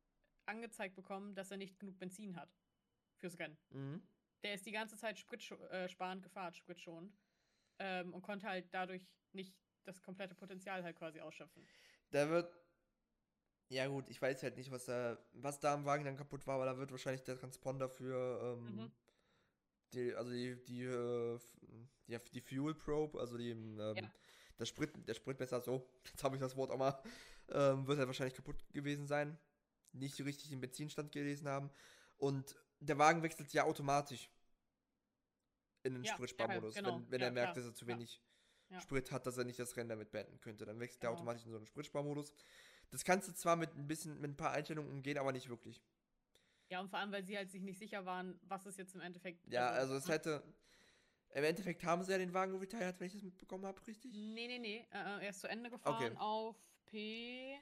angezeigt bekommen, dass er nicht genug Benzin hat fürs Rennen. mhm. Der ist die ganze Zeit spritsparend äh, sparend gefahren, spritschonend. Ähm, und konnte halt dadurch nicht das komplette Potenzial halt quasi ausschöpfen. Da wird. Ja gut, ich weiß halt nicht, was da, was da am Wagen dann kaputt war, aber da wird wahrscheinlich der Transponder für ähm, Mhm. die, also die, die, äh, f- die, die Fuel Probe, also die, ähm, Ja. der Sprit, der Spritmesser, so, jetzt habe ich das Wort auch mal, ähm, wird halt wahrscheinlich kaputt gewesen sein. Nicht so richtig den Benzinstand gelesen haben. Und der Wagen wechselt ja automatisch in den Ja, Spritsparmodus, ja, genau. wenn, wenn Ja, er merkt, dass er zu wenig. Sprit hat, dass er nicht das Rennen damit beenden könnte. Dann wechselt er Genau. automatisch in so einen Spritsparmodus. Das kannst du zwar mit ein bisschen, mit ein paar Einstellungen umgehen, aber nicht wirklich. Ja, und vor allem, weil sie halt sich nicht sicher waren, was es jetzt im Endeffekt. Ja, also es ne? hätte. Im Endeffekt haben sie ja den Wagen retired, wenn ich das mitbekommen habe, richtig? Nee, nee, nee. Äh, äh, er ist zu Ende gefahren Okay. auf P.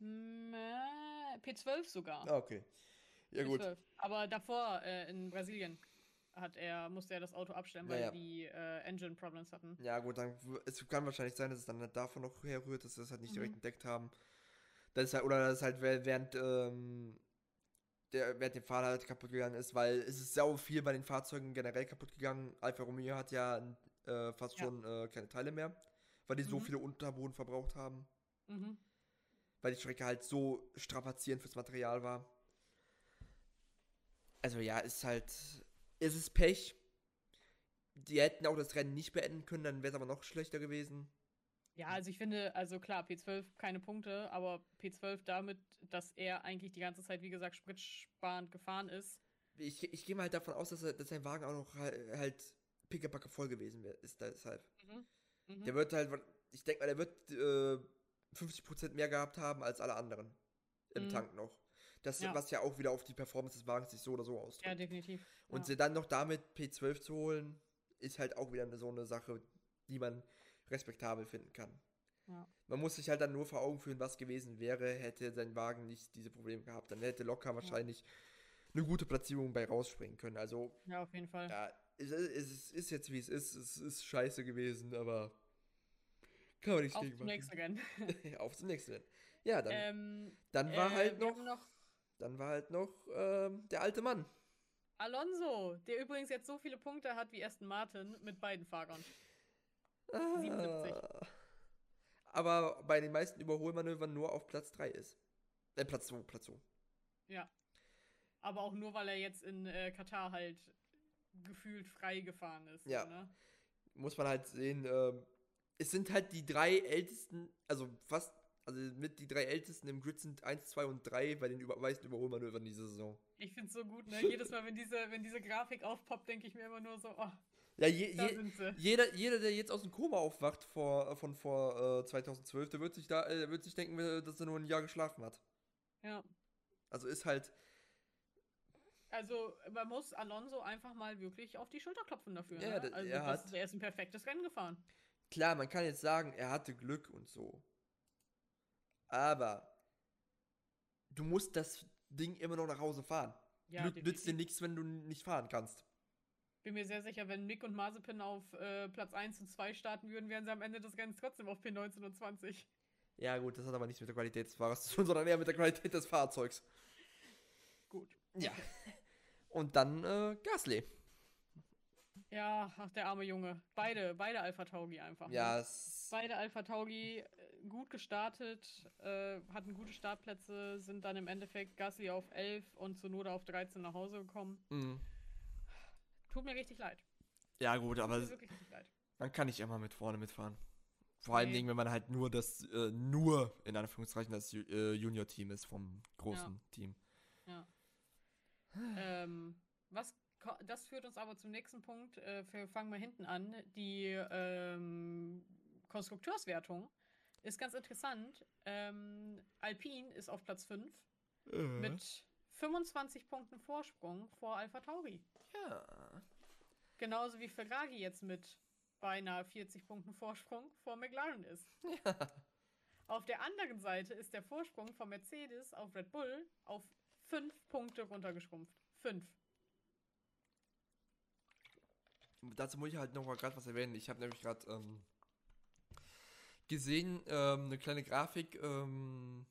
M, äh, P12 sogar. Ah, Okay. Ja, gut. P12. Aber davor äh, in Brasilien hat er, musste er das Auto abstellen, weil Ja, ja. die äh, Engine Problems hatten. Ja, gut, dann es kann wahrscheinlich sein, dass es dann davon noch herrührt, dass sie das halt nicht direkt Mhm. entdeckt haben. Das ist halt, oder dass halt wäh- während, ähm, der, während dem Fahren halt kaputt gegangen ist, weil es ist sau viel bei den Fahrzeugen generell kaputt gegangen. Alfa Romeo hat ja äh, fast Ja. schon äh, keine Teile mehr, weil die so Mhm. viele Unterboden verbraucht haben. Mhm. weil die Strecke halt so strapazierend fürs Material war. Also ja, ist halt, es ist Pech. Die hätten auch das Rennen nicht beenden können, dann wäre es aber noch schlechter gewesen. Ja, also ich finde, also klar, P12 keine Punkte, aber P12 damit, dass er eigentlich die ganze Zeit, wie gesagt, spritsparend gefahren ist. Ich, ich gehe mal halt davon aus, dass, er, dass sein Wagen auch noch halt, halt pickepacke voll gewesen ist deshalb. Mhm. Der wird halt, ich denke mal, der wird äh, 50% mehr gehabt haben als alle anderen im Mhm. Tank noch. Das, Ja. was ja auch wieder auf die Performance des Wagens sich so oder so ausdrückt. Ja, definitiv. Und ja. sie dann noch damit P12 zu holen, ist halt auch wieder so eine Sache, die man respektabel finden kann. Ja. Man muss sich halt dann nur vor Augen führen, was gewesen wäre, hätte sein Wagen nicht diese Probleme gehabt. Dann hätte locker wahrscheinlich eine gute Platzierung bei rausspringen können. Also, ja, auf jeden Fall. ja, es, es, es ist jetzt wie es ist. Es ist scheiße gewesen, aber kann man nichts Auf gegen zum machen. nächsten Rennen. Auf zum nächsten. Rennen. Ja, dann, ähm, dann war äh, halt noch, noch dann war halt noch ähm, der alte Mann. Alonso, der übrigens jetzt so viele Punkte hat wie Aston Martin mit beiden Fahrern. 77. Ah. Aber bei den meisten Überholmanövern nur auf Platz 3 ist. Äh, Platz 2, Platz 2. Ja. Aber auch nur, weil er jetzt in äh, Katar halt gefühlt frei gefahren ist. Ja. Ne? Muss man halt sehen, ähm, es sind halt die drei ältesten, also fast, also mit die drei ältesten im Grid sind 1, 2 und 3 bei den über meisten Überholmanövern dieser Saison. Ich find's so gut, ne? Jedes Mal, wenn diese, wenn diese Grafik aufpoppt, denke ich mir immer nur so, oh, Ja, je, je, jeder, jeder, der jetzt aus dem Koma aufwacht vor, von vor äh, 2012, der wird sich da, äh, der wird sich denken, äh, dass er nur ein Jahr geschlafen hat. Ja. Also ist halt, Also, man muss Alonso einfach mal wirklich auf die Schulter klopfen dafür. Ja, ne? also, er das, hat- er ist ein perfektes Rennen gefahren. Klar, man kann jetzt sagen, er hatte Glück und so. Aber du musst das Ding immer noch nach Hause fahren. Ja, nützt dir nichts, wenn du nicht fahren kannst. Bin mir sehr sicher, wenn Mick und Mazepin auf äh, Platz 1 und 2 starten würden, wären sie am Ende des Rennens trotzdem auf P19 und 20. Ja, gut, das hat aber nichts mit der Qualität des Fahrers zu tun, sondern eher mit der Qualität des Fahrzeugs. Gut. Ja. Und dann äh, Gasly. Ja, ach, der arme Junge. Beide, beide Alpha Taugi einfach. Ja, Ne? es, Beide Alpha Taugi äh, gut gestartet, äh, hatten gute Startplätze, sind dann im Endeffekt Gasly auf 11 und Sonoda auf 13 nach Hause gekommen. mh. Tut mir richtig leid. ja gut, Tut aber mir wirklich richtig leid. man kann nicht immer mit vorne mitfahren. Vor allen Nee. Dingen, wenn man halt nur das, äh, nur in Anführungszeichen das Ju- äh, Junior-Team ist vom großen Team. Ähm, was, das führt uns aber zum nächsten Punkt. Äh, wir fangen mal hinten an. Die ähm, Konstrukteurswertung ist ganz interessant. Ähm, Alpine ist auf Platz 5 Mhm. mit 25 Punkten Vorsprung vor Alpha Tauri. Ja. Genauso wie Ferrari jetzt mit beinahe 40 Punkten Vorsprung vor McLaren ist. Auf der anderen Seite ist der Vorsprung von Mercedes auf Red Bull auf 5 Punkte runtergeschrumpft. 5. Dazu muss ich halt noch mal gerade was erwähnen. Ich habe nämlich gerade ähm, gesehen, ähm, eine kleine Grafik. Ähm,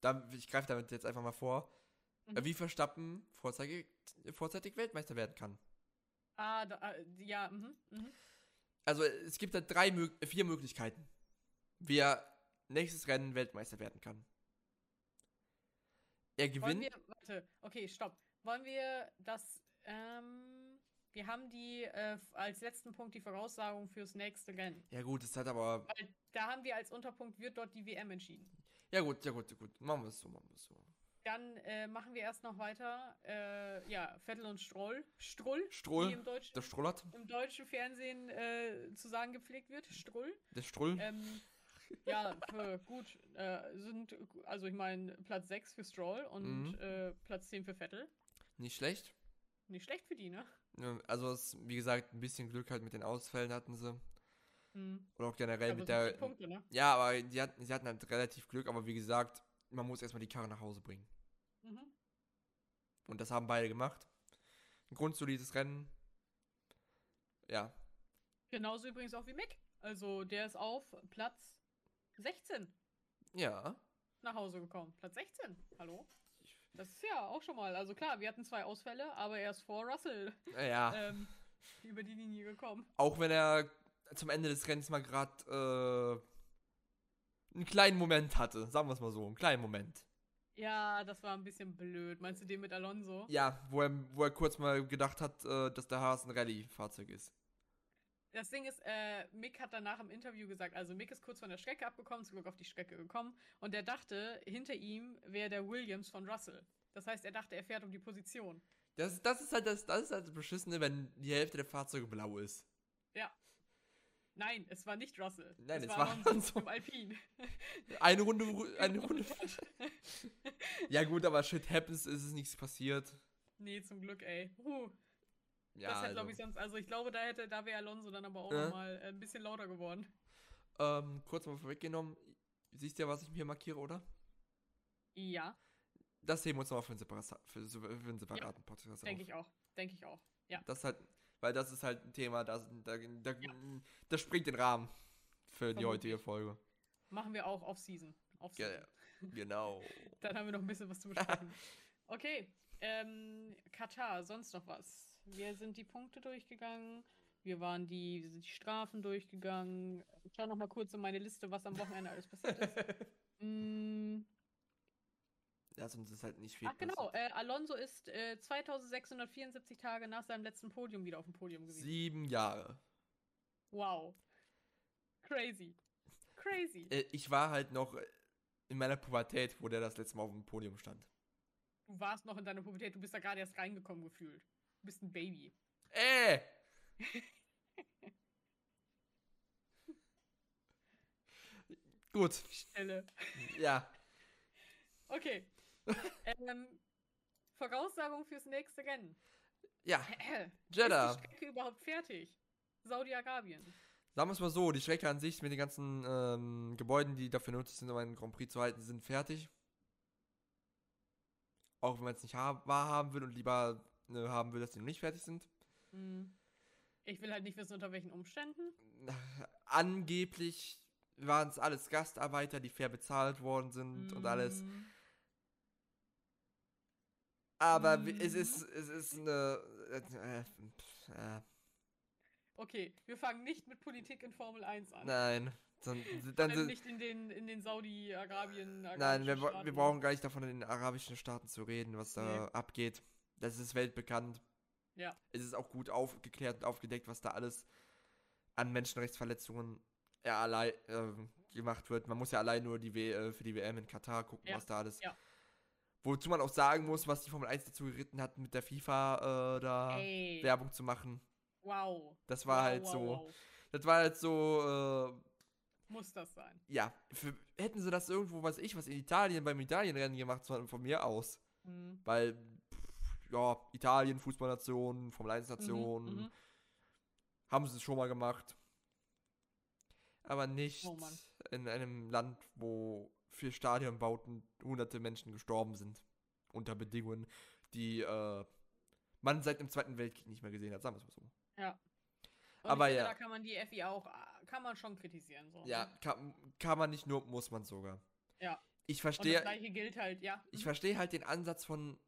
da, ich greife damit jetzt einfach mal vor, Mhm. wie Verstappen vorzeitig, vorzeitig Weltmeister werden kann. Ah, da, äh, ja, mhm, mhm. Also es gibt da drei, vier Möglichkeiten, wie er nächstes Rennen Weltmeister werden kann. Er gewinnt. wir, warte, okay, stopp. Wollen wir das, ähm, wir haben die, äh, als letzten Punkt die Voraussagung fürs nächste Rennen. Ja gut, das hat aber. Weil da haben wir als Unterpunkt, wird dort die WM entschieden. Ja gut, ja gut, gut. Machen wir es so, machen wir es so. Dann äh, machen wir erst noch weiter. Äh, ja, Vettel und Stroll. Strull, wie im deutschen, Der Strullert. im deutschen Fernsehen äh, zu sagen gepflegt wird. Strull. Der Strull. Ähm, ja, für, gut. Äh, sind, also ich meine, Platz 6 für Stroll und Mhm. äh, Platz 10 für Vettel. Nicht schlecht. Nicht schlecht für die, ne? Ja, Also es, wie gesagt, ein bisschen Glück halt mit den Ausfällen hatten sie. Mhm. Oder auch generell Aber mit der. Punkte, ne? Ja, aber die hatten, sie hatten halt relativ Glück, aber wie gesagt, man muss erstmal die Karre nach Hause bringen. Mhm. Und das haben beide gemacht. Ein grundsolides Rennen. Ja. Genauso übrigens auch wie Mick. Also der ist auf Platz 16 Ja. nach Hause gekommen. Platz 16. Hallo? Das ist ja auch schon mal. Also klar, wir hatten zwei Ausfälle, aber er ist vor Russell Ja. ähm, über die Linie gekommen. Auch wenn er zum Ende des Rennens mal gerade äh, einen kleinen Moment hatte. Sagen wir es mal so. Einen kleinen Moment. Ja, das war ein bisschen blöd. Meinst du den mit Alonso? Ja, wo er, wo er kurz mal gedacht hat, äh, dass der Haas ein Rallye-Fahrzeug ist. Das Ding ist, äh, Mick hat danach im Interview gesagt, also Mick ist kurz von der Strecke abgekommen, zum Glück auf die Strecke gekommen und er dachte, hinter ihm wäre der Williams von Russell. Das heißt, er dachte, er fährt um die Position. Das, das ist halt das, das ist halt das Beschissene, wenn die Hälfte der Fahrzeuge blau ist. Ja. Nein, es war nicht Russell. Nein, es es war war Alonso. im Alpin. Eine Runde, eine Runde. ja gut, aber shit happens, ist es nichts passiert. nee, zum Glück, ey. Uh, Ja, das hätte, also, glaube ich, sonst, also ich glaube, da hätte, da wäre Alonso dann aber auch Ja. nochmal äh, ein bisschen lauter geworden. ähm, kurz mal vorweggenommen. Siehst du ja, was ich mir hier markiere, oder? Ja, Das heben wir uns nochmal für einen, separa für, für einen separaten Podcast denke ich auch. Denke ich auch. Ja. Das halt, weil das ist halt ein Thema, das, da, da, Ja. das springt den Rahmen für die heutige Folge. Machen wir auch Off-Season. Off Ge genau. Dann haben wir noch ein bisschen was zu besprechen. Okay, ähm, Katar, sonst noch was? Wir sind die Punkte durchgegangen. Wir waren die, wir sind die Strafen durchgegangen. Ich schau noch mal kurz in meine Liste, was am Wochenende alles passiert ist. mm, Ja, sonst ist halt nicht viel ach genau, äh, Alonso ist äh, 2674 Tage nach seinem letzten Podium wieder auf dem Podium gewesen. Sieben Jahre. Wow. Crazy. Crazy. Äh, ich war halt noch in meiner Pubertät, wo der das letzte Mal auf dem Podium stand. Du warst noch in deiner Pubertät, du bist da gerade erst reingekommen gefühlt. Du bist ein Baby. Äh! Gut, Stelle. ja. Okay. ähm, Voraussagung fürs nächste Rennen. Ja, Ist Jeddah. die Strecke überhaupt fertig? Saudi-Arabien. Sagen wir es mal so, die Strecke an sich mit den ganzen ähm, Gebäuden, die dafür nötig sind, um einen Grand Prix zu halten, sind fertig. Auch wenn man es nicht ha wahrhaben will und lieber ne, haben will, dass die noch nicht fertig sind. Hm. Ich will halt nicht wissen, unter welchen Umständen. Angeblich waren es alles Gastarbeiter, die fair bezahlt worden sind und alles. Hm. Aber wie- es ist, es ist eine. Äh, äh, äh, Okay, wir fangen nicht mit Politik in Formel 1 an. nein. Dann, dann sind, nicht in den, in den Saudi-Arabien. nein, wir, wir brauchen gar nicht davon in den arabischen Staaten zu reden, was da Nee. abgeht. Das ist weltbekannt. Ja. Es ist auch gut aufgeklärt und aufgedeckt, was da alles an Menschenrechtsverletzungen ja, allein, ähm, gemacht wird. Man muss ja allein nur die w äh, für die WM in Katar gucken, Ja, was da alles. ja. Wozu man auch sagen muss, was die Formel 1 dazu geritten hat, mit der FIFA äh, da Ey, Werbung zu machen. wow. Das war wow, halt wow, so. wow. Das war halt so, äh, Muss das sein? ja, für, hätten sie das irgendwo, was ich, was in Italien beim Italienrennen gemacht, von, von mir aus. Hm. Weil, ja, Italien, Fußballnation, Formel 1 Nation, Mhm, mhm. haben sie es schon mal gemacht. Aber nicht Oh in einem Land, wo für Stadionbauten hunderte Menschen gestorben sind. Unter Bedingungen, die äh, man seit dem Zweiten Weltkrieg nicht mehr gesehen hat, sagen wir es mal so. Ja. Und Aber ja. Da kann man die FI auch, äh, kann man schon kritisieren. So. Ja, kann, kann man nicht nur, muss man sogar. Ja. Ich Und verstehe. das gleiche gilt halt, ja. ich mhm. verstehe halt den Ansatz von,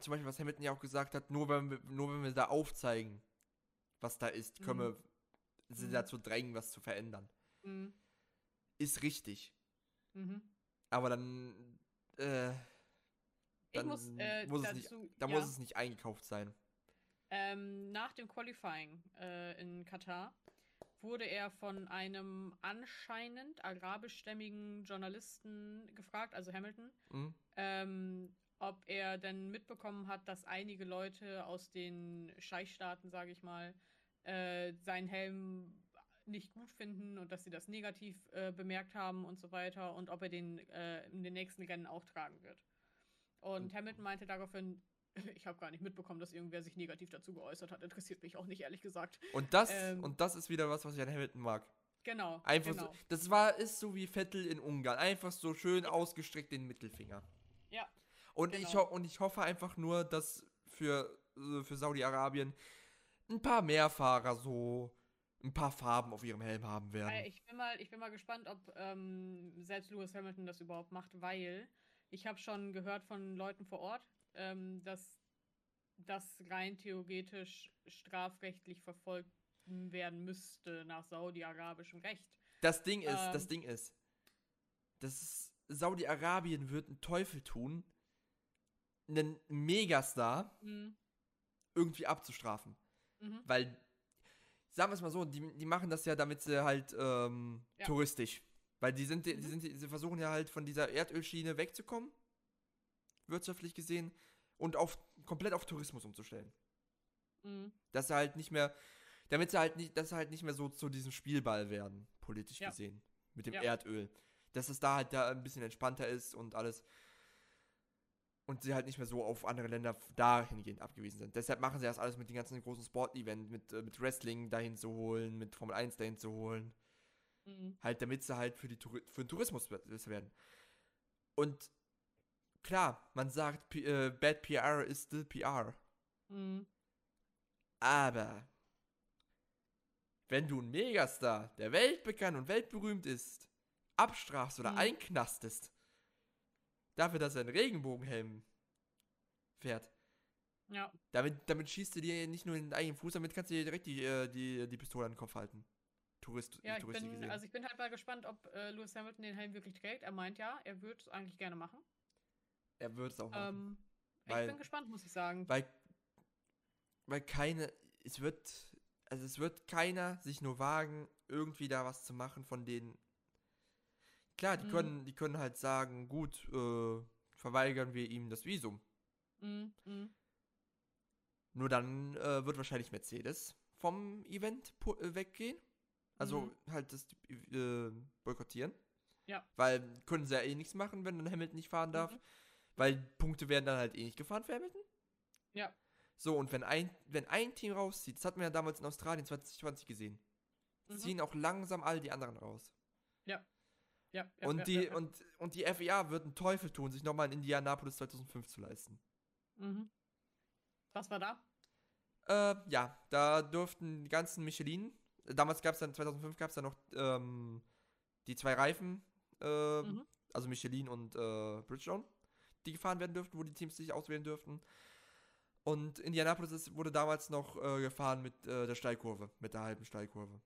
zum Beispiel, was Hamilton ja auch gesagt hat, nur wenn wir, nur wenn wir da aufzeigen, was da ist, können Mhm. wir sie Mhm. dazu drängen, was zu verändern. Mhm. Ist richtig. Mhm. Aber dann, äh, dann muss, äh, muss es nicht, dazu, da ja, muss es nicht eingekauft sein. ähm, nach dem Qualifying äh, in Katar wurde er von einem anscheinend arabischstämmigen Journalisten gefragt, also Hamilton, Hm? ähm, ob er denn mitbekommen hat, dass einige Leute aus den Scheichstaaten, sage ich mal, äh, seinen Helm nicht gut finden und dass sie das negativ äh, bemerkt haben und so weiter und ob er den äh, in den nächsten Rennen auch tragen wird. Und Hamilton meinte daraufhin, ich habe gar nicht mitbekommen, dass irgendwer sich negativ dazu geäußert hat. Interessiert mich auch nicht, ehrlich gesagt. Und das, Ähm. und das ist wieder was, was ich an Hamilton mag. Genau. Einfach genau. so, das war, ist so wie Vettel in Ungarn. Einfach so schön ausgestreckt den Mittelfinger. Und, ich, Genau. ho und ich hoffe einfach nur, dass für, äh, für Saudi-Arabien ein paar mehr Fahrer so ein paar Farben auf ihrem Helm haben werden. Ich bin mal, ich bin mal gespannt, ob ähm, selbst Lewis Hamilton das überhaupt macht, weil ich habe schon gehört von Leuten vor Ort, ähm, dass das rein theoretisch strafrechtlich verfolgt werden müsste nach saudi-arabischem Recht. Das Ding ist, das Ähm. Ding ist, das Saudi-Arabien wird einen Teufel tun, einen Megastar Mhm. irgendwie abzustrafen. Mhm. Weil, sagen wir es mal so, die, die machen das ja, damit sie halt ähm, Ja. touristisch. Weil die sind, die Mhm. sind, sie versuchen ja halt von dieser Erdölschiene wegzukommen, wirtschaftlich gesehen, und auf komplett auf Tourismus umzustellen. Mhm. Dass sie halt nicht mehr, damit sie halt nicht, dass sie halt nicht mehr so zu diesem Spielball werden, politisch Ja. gesehen, mit dem Ja. Erdöl. Dass es da halt da ein bisschen entspannter ist und alles. Und sie halt nicht mehr so auf andere Länder dahingehend abgewiesen sind. Deshalb machen sie das alles mit den ganzen großen Sport-Events, mit, äh, mit Wrestling dahin zu holen, mit Formel 1 dahin zu holen. Mhm. Halt, damit sie halt für, die Touri für den Tourismus besser werden. Und klar, man sagt, P äh, Bad PR is still PR. Mhm. Aber wenn du einen Megastar, der weltbekannt und weltberühmt ist, abstrafst oder Mhm. einknastest, dafür, dass er einen Regenbogenhelm fährt, Ja. damit, damit schießt du dir nicht nur in den eigenen Fuß, damit kannst du dir direkt die, äh, die, die Pistole an den Kopf halten. Tourist, Ja, ich bin, gesehen. also ich bin halt mal gespannt, ob äh, Lewis Hamilton den Helm wirklich trägt. Er meint ja, er würde es eigentlich gerne machen. er wird es auch machen. Ähm, Weil- ich bin gespannt, muss ich sagen. Weil, weil keine, es wird, also es wird keiner sich nur wagen, irgendwie da was zu machen von denen. Klar, die Mhm. können, die können halt sagen, gut, äh, verweigern wir ihm das Visum. Mhm. Mhm. Nur dann äh, wird wahrscheinlich Mercedes vom Event äh, weggehen. Also Mhm. halt das äh, boykottieren. Ja. Weil können sie ja eh nichts machen, wenn dann Hamilton nicht fahren darf. Mhm. Weil Punkte werden dann halt eh nicht gefahren für Hamilton. Ja. So, und wenn ein, wenn ein Team rauszieht, das hatten wir ja damals in Australien 2020 gesehen, Mhm. ziehen auch langsam all die anderen raus. Ja. Ja, ja, und, ja, die. Und, und die FIA wird einen Teufel tun, sich nochmal in Indianapolis 2005 zu leisten. Mhm. Was war da? Äh, ja, da durften die ganzen Michelin, damals gab es dann, 2005 gab es dann noch ähm, die zwei Reifen, äh, Mhm. also Michelin und äh, Bridgestone, die gefahren werden dürften, wo die Teams sich auswählen dürften. Und Indianapolis wurde damals noch äh, gefahren mit äh, der Steilkurve, mit der halben Steilkurve.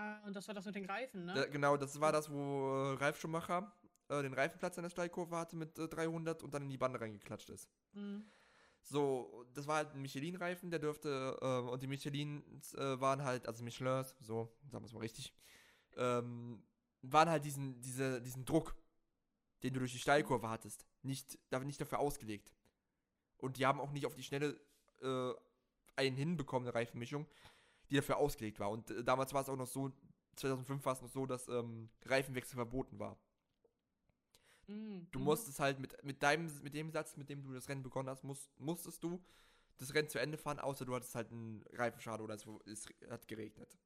Ah, und das war das mit den Reifen, ne? Da, genau, das war das, wo äh, Ralf Schumacher äh, den Reifenplatz an der Steilkurve hatte mit äh, 300 und dann in die Bande reingeklatscht ist. Mhm. So, das war halt ein Michelin-Reifen, der dürfte, ähm, und die Michelins äh, waren halt, also Michelins, so, sagen wir es mal richtig, ähm, waren halt diesen, diese, diesen Druck, den du durch die Steilkurve hattest, nicht, nicht dafür ausgelegt. Und die haben auch nicht auf die Schnelle äh, einen hinbekommen, eine Reifenmischung, die dafür ausgelegt war. Und äh, damals war es auch noch so, 2005 war es noch so, dass ähm, Reifenwechsel verboten war. Mhm. Du Mhm. musstest halt mit, mit deinem, mit dem Satz, mit dem du das Rennen begonnen hast, musst, musstest du das Rennen zu Ende fahren, außer du hattest halt einen Reifenschaden oder es, es hat geregnet.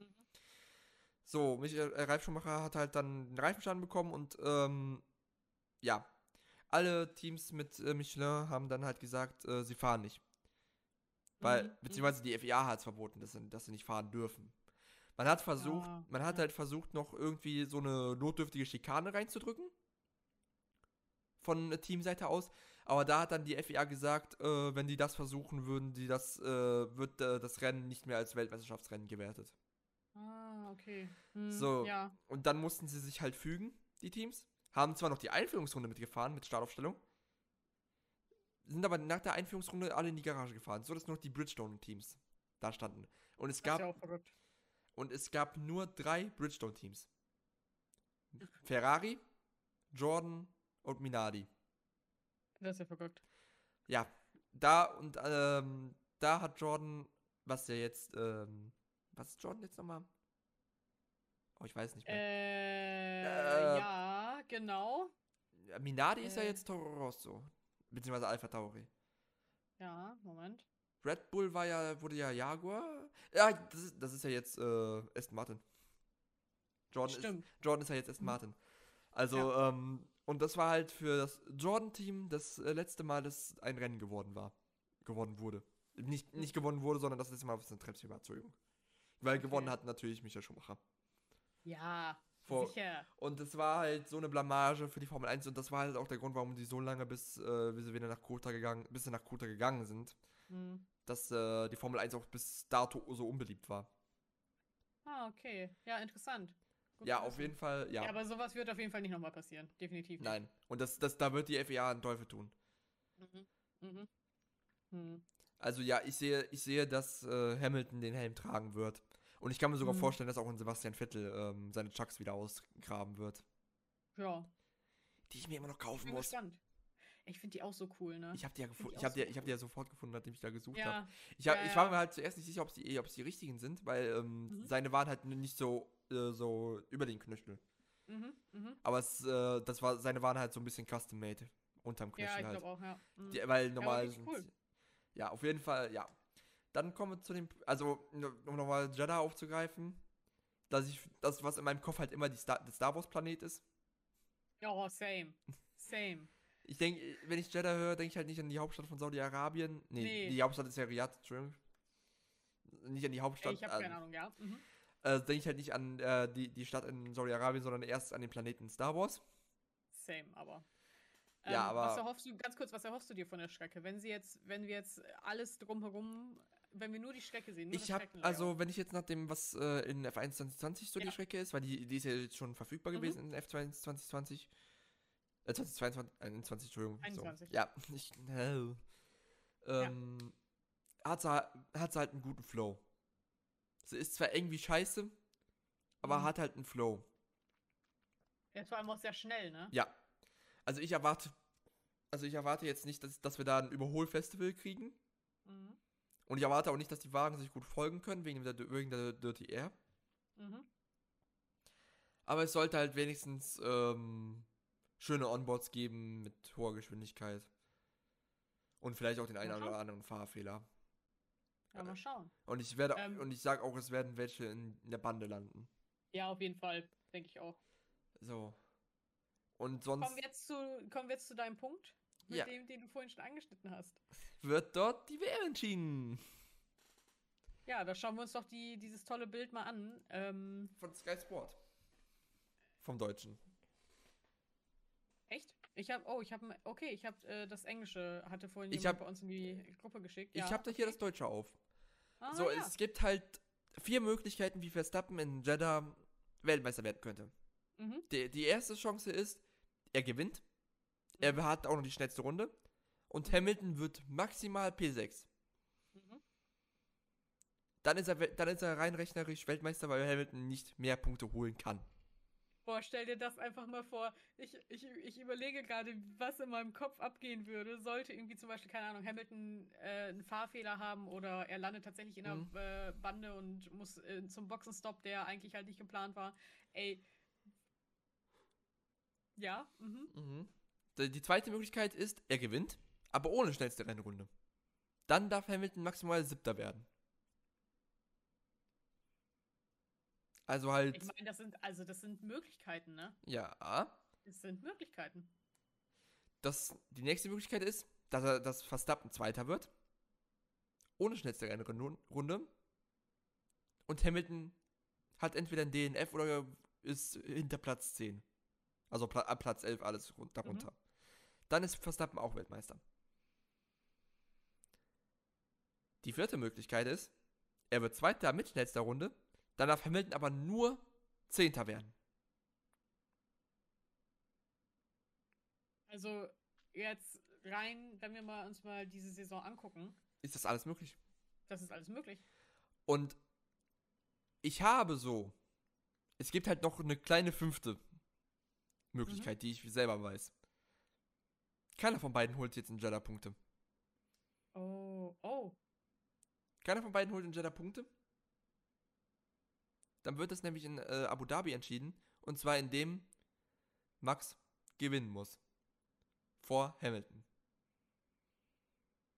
Mhm. So, Michael äh, Ralf Schumacher hat halt dann einen Reifenschaden bekommen und ähm, ja, alle Teams mit äh, Michelin haben dann halt gesagt, äh, sie fahren nicht. Weil, Mhm. beziehungsweise die FIA hat es verboten, dass sie, dass sie nicht fahren dürfen. Man hat versucht, Ah, man hat ja. halt versucht, noch irgendwie so eine notdürftige Schikane reinzudrücken. Von Teamseite aus. Aber da hat dann die FIA gesagt, äh, wenn die das versuchen, würden die das, äh, wird äh, das Rennen nicht mehr als Weltmeisterschaftsrennen gewertet. Ah, okay. Mhm. So. Ja. Und dann mussten sie sich halt fügen, die Teams. Haben zwar noch die Einführungsrunde mitgefahren, mit Startaufstellung. Sind aber nach der Einführungsrunde alle in die Garage gefahren, so dass nur noch die Bridgestone-Teams da standen. Und es Das ist gab ja auch verrückt. und es gab nur drei Bridgestone-Teams. Ferrari, Jordan und Minardi. Das ist ja verrückt. Ja, da und ähm, da hat Jordan, was der jetzt, ähm, was ist Jordan jetzt nochmal? Oh, ich weiß nicht mehr. Äh, Äh, ja, genau. Ja, Minardi ist ja äh. jetzt Toro Rosso, beziehungsweise Alpha Tauri. Ja, Moment. Red Bull war ja, wurde ja Jaguar. Ja, das ist, das ist ja jetzt äh, Aston Martin. Jordan ist, Stimmt. Jordan ist ja jetzt Aston Mhm. Martin. Also, ähm, Und das war halt für das Jordan-Team das äh, letzte Mal, dass ein Rennen geworden war. Gewonnen wurde. Nicht, nicht gewonnen wurde, sondern das letzte Mal, was eine Treppe war, Entschuldigung. Weil Okay. gewonnen hat natürlich Michael Schumacher. Ja, Vor- sicher. Und das war halt so eine Blamage für die Formel 1 und das war halt auch der Grund, warum die so lange bis, äh, bis sie wieder nach Kota gegangen, bis sie nach Kota gegangen sind, Hm. dass äh, die Formel 1 auch bis dato so unbeliebt war. Ah, okay. Ja, interessant. Gut ja, auf jeden Fall, ja. Ja, aber sowas wird auf jeden Fall nicht nochmal passieren. Definitiv. nicht. Nein. Und das, das, da wird die FIA einen Teufel tun. Mhm. Mhm. Hm. Also ja, ich sehe, ich sehe, dass äh, Hamilton den Helm tragen wird. Und ich kann mir sogar Mhm. vorstellen, dass auch ein Sebastian Vettel ähm, seine Chucks wieder ausgraben wird. Ja, Die ich mir immer noch kaufen bin muss. gespannt. Ich finde die auch so cool, ne? Ich habe die ja gefunden. ich Ich habe die, so ich hab die ja sofort gefunden, nachdem ich da gesucht habe. ja, Ich, hab, Ja, ich war ja. mir halt zuerst nicht sicher, ob es die, ob's die richtigen sind, weil ähm, Mhm. seine waren halt nicht so, äh, so über den Knöchel. mhm, mhm. Aber es, äh, das war, seine waren halt so ein bisschen custom-made. Unterm ja, Knöchel ich halt. auch, ja. Mhm. Die, weil normal richtig sind. cool. Ja, auf jeden Fall, ja. Dann kommen wir zu dem, also um nochmal Jeddah aufzugreifen, dass ich, das, was in meinem Kopf halt immer die Star, der Star Wars Planet ist. Oh, same. Same. Ich denke, wenn ich Jeddah höre, denke ich halt nicht an die Hauptstadt von Saudi-Arabien. Nee, Nee. die Hauptstadt ist ja Riyadh, Entschuldigung. Nicht an die Hauptstadt. ich habe keine Ahnung, ja. Mhm. Äh, denke ich halt nicht an äh, die, die Stadt in Saudi-Arabien, sondern erst an den Planeten Star Wars. Same, aber. Ja, aber- Was erhoffst du, ganz kurz, was erhoffst du dir von der Strecke? Wenn sie jetzt, wenn wir jetzt alles drumherum, wenn wir nur die Strecke sehen, Ich habe, also wenn ich jetzt nach dem, was äh, in F1 2020 so Ja. die Strecke ist, weil die, die ist ja jetzt schon verfügbar Mhm. gewesen in F2 2020. Äh, 2022, 21, Entschuldigung. 21. So. Ja, ich, äh, ähm, hat sie hat sie halt einen guten Flow. Sie ist zwar irgendwie scheiße, aber Mhm. hat halt einen Flow. Ja, vor allem auch sehr schnell, ne? Ja. Also ich erwarte, also ich erwarte jetzt nicht, dass, dass wir da ein Überholfestival kriegen. Mhm. Und ich erwarte auch nicht, dass die Wagen sich gut folgen können, wegen der, wegen der Dirty Air. Mhm. Aber es sollte halt wenigstens ähm, schöne Onboards geben mit hoher Geschwindigkeit. Und vielleicht auch den einen oder anderen Fahrfehler. Ja, mal schauen. Und ich werde Ähm. und ich sage auch, es werden welche in, in der Bande landen. Ja, auf jeden Fall, denke ich auch. So. Und sonst Kommen wir jetzt zu, kommen wir jetzt zu deinem Punkt, mit Ja. dem, den du vorhin schon angeschnitten hast. wird dort die WM entschieden. Ja, da schauen wir uns doch die, dieses tolle Bild mal an. Ähm, Von Sky Sport. Vom Deutschen. echt? Ich habe, oh, ich habe, okay, ich habe äh, das Englische, hatte vorhin Ich jemand hab- bei uns in die Gruppe geschickt. Ich ja. habe da hier das Deutsche auf. Ah, so, ja. es gibt halt vier Möglichkeiten, wie Verstappen in Jeddah Weltmeister werden könnte. Mhm. Die, die erste Chance ist, er gewinnt. Er hat auch noch die schnellste Runde. Und Hamilton wird maximal P6. Mhm. Dann ist, er, dann ist er rein rechnerisch Weltmeister, weil Hamilton nicht mehr Punkte holen kann. Boah, stell dir das einfach mal vor. Ich, ich, ich überlege gerade, was in meinem Kopf abgehen würde. Sollte irgendwie zum Beispiel, keine Ahnung, Hamilton äh, einen Fahrfehler haben oder er landet tatsächlich in der Mhm. äh, Bande und muss äh, zum Boxenstopp, der eigentlich halt nicht geplant war. Ey. Ja, mhm. Mhm. Die zweite Möglichkeit ist, er gewinnt, aber ohne schnellste Rennrunde. Dann darf Hamilton maximal Siebter werden. Also halt, Ich meine, das sind, also das sind Möglichkeiten, ne? ja. Das sind Möglichkeiten. Das, die nächste Möglichkeit ist, dass er dass Verstappen Zweiter wird. Ohne schnellste Rennrunde. Und Hamilton hat entweder ein DNF oder ist hinter Platz 10. Also Pla ab Platz 11 alles run- darunter. Dann ist Verstappen auch Weltmeister. Die vierte Möglichkeit ist, er wird Zweiter mit schnellster Runde. Dann darf Hamilton aber nur Zehnter werden. Also jetzt rein, wenn wir mal uns mal diese Saison angucken, Ist das alles möglich? das ist alles möglich. Und ich habe so, es gibt halt noch eine kleine fünfte Möglichkeit, die ich selber weiß. Keiner von beiden holt jetzt in Jeddah Punkte. Oh, oh. Keiner von beiden holt in Jeddah Punkte. Dann wird das nämlich in äh, Abu Dhabi entschieden. Und zwar indem Max gewinnen muss. Vor Hamilton.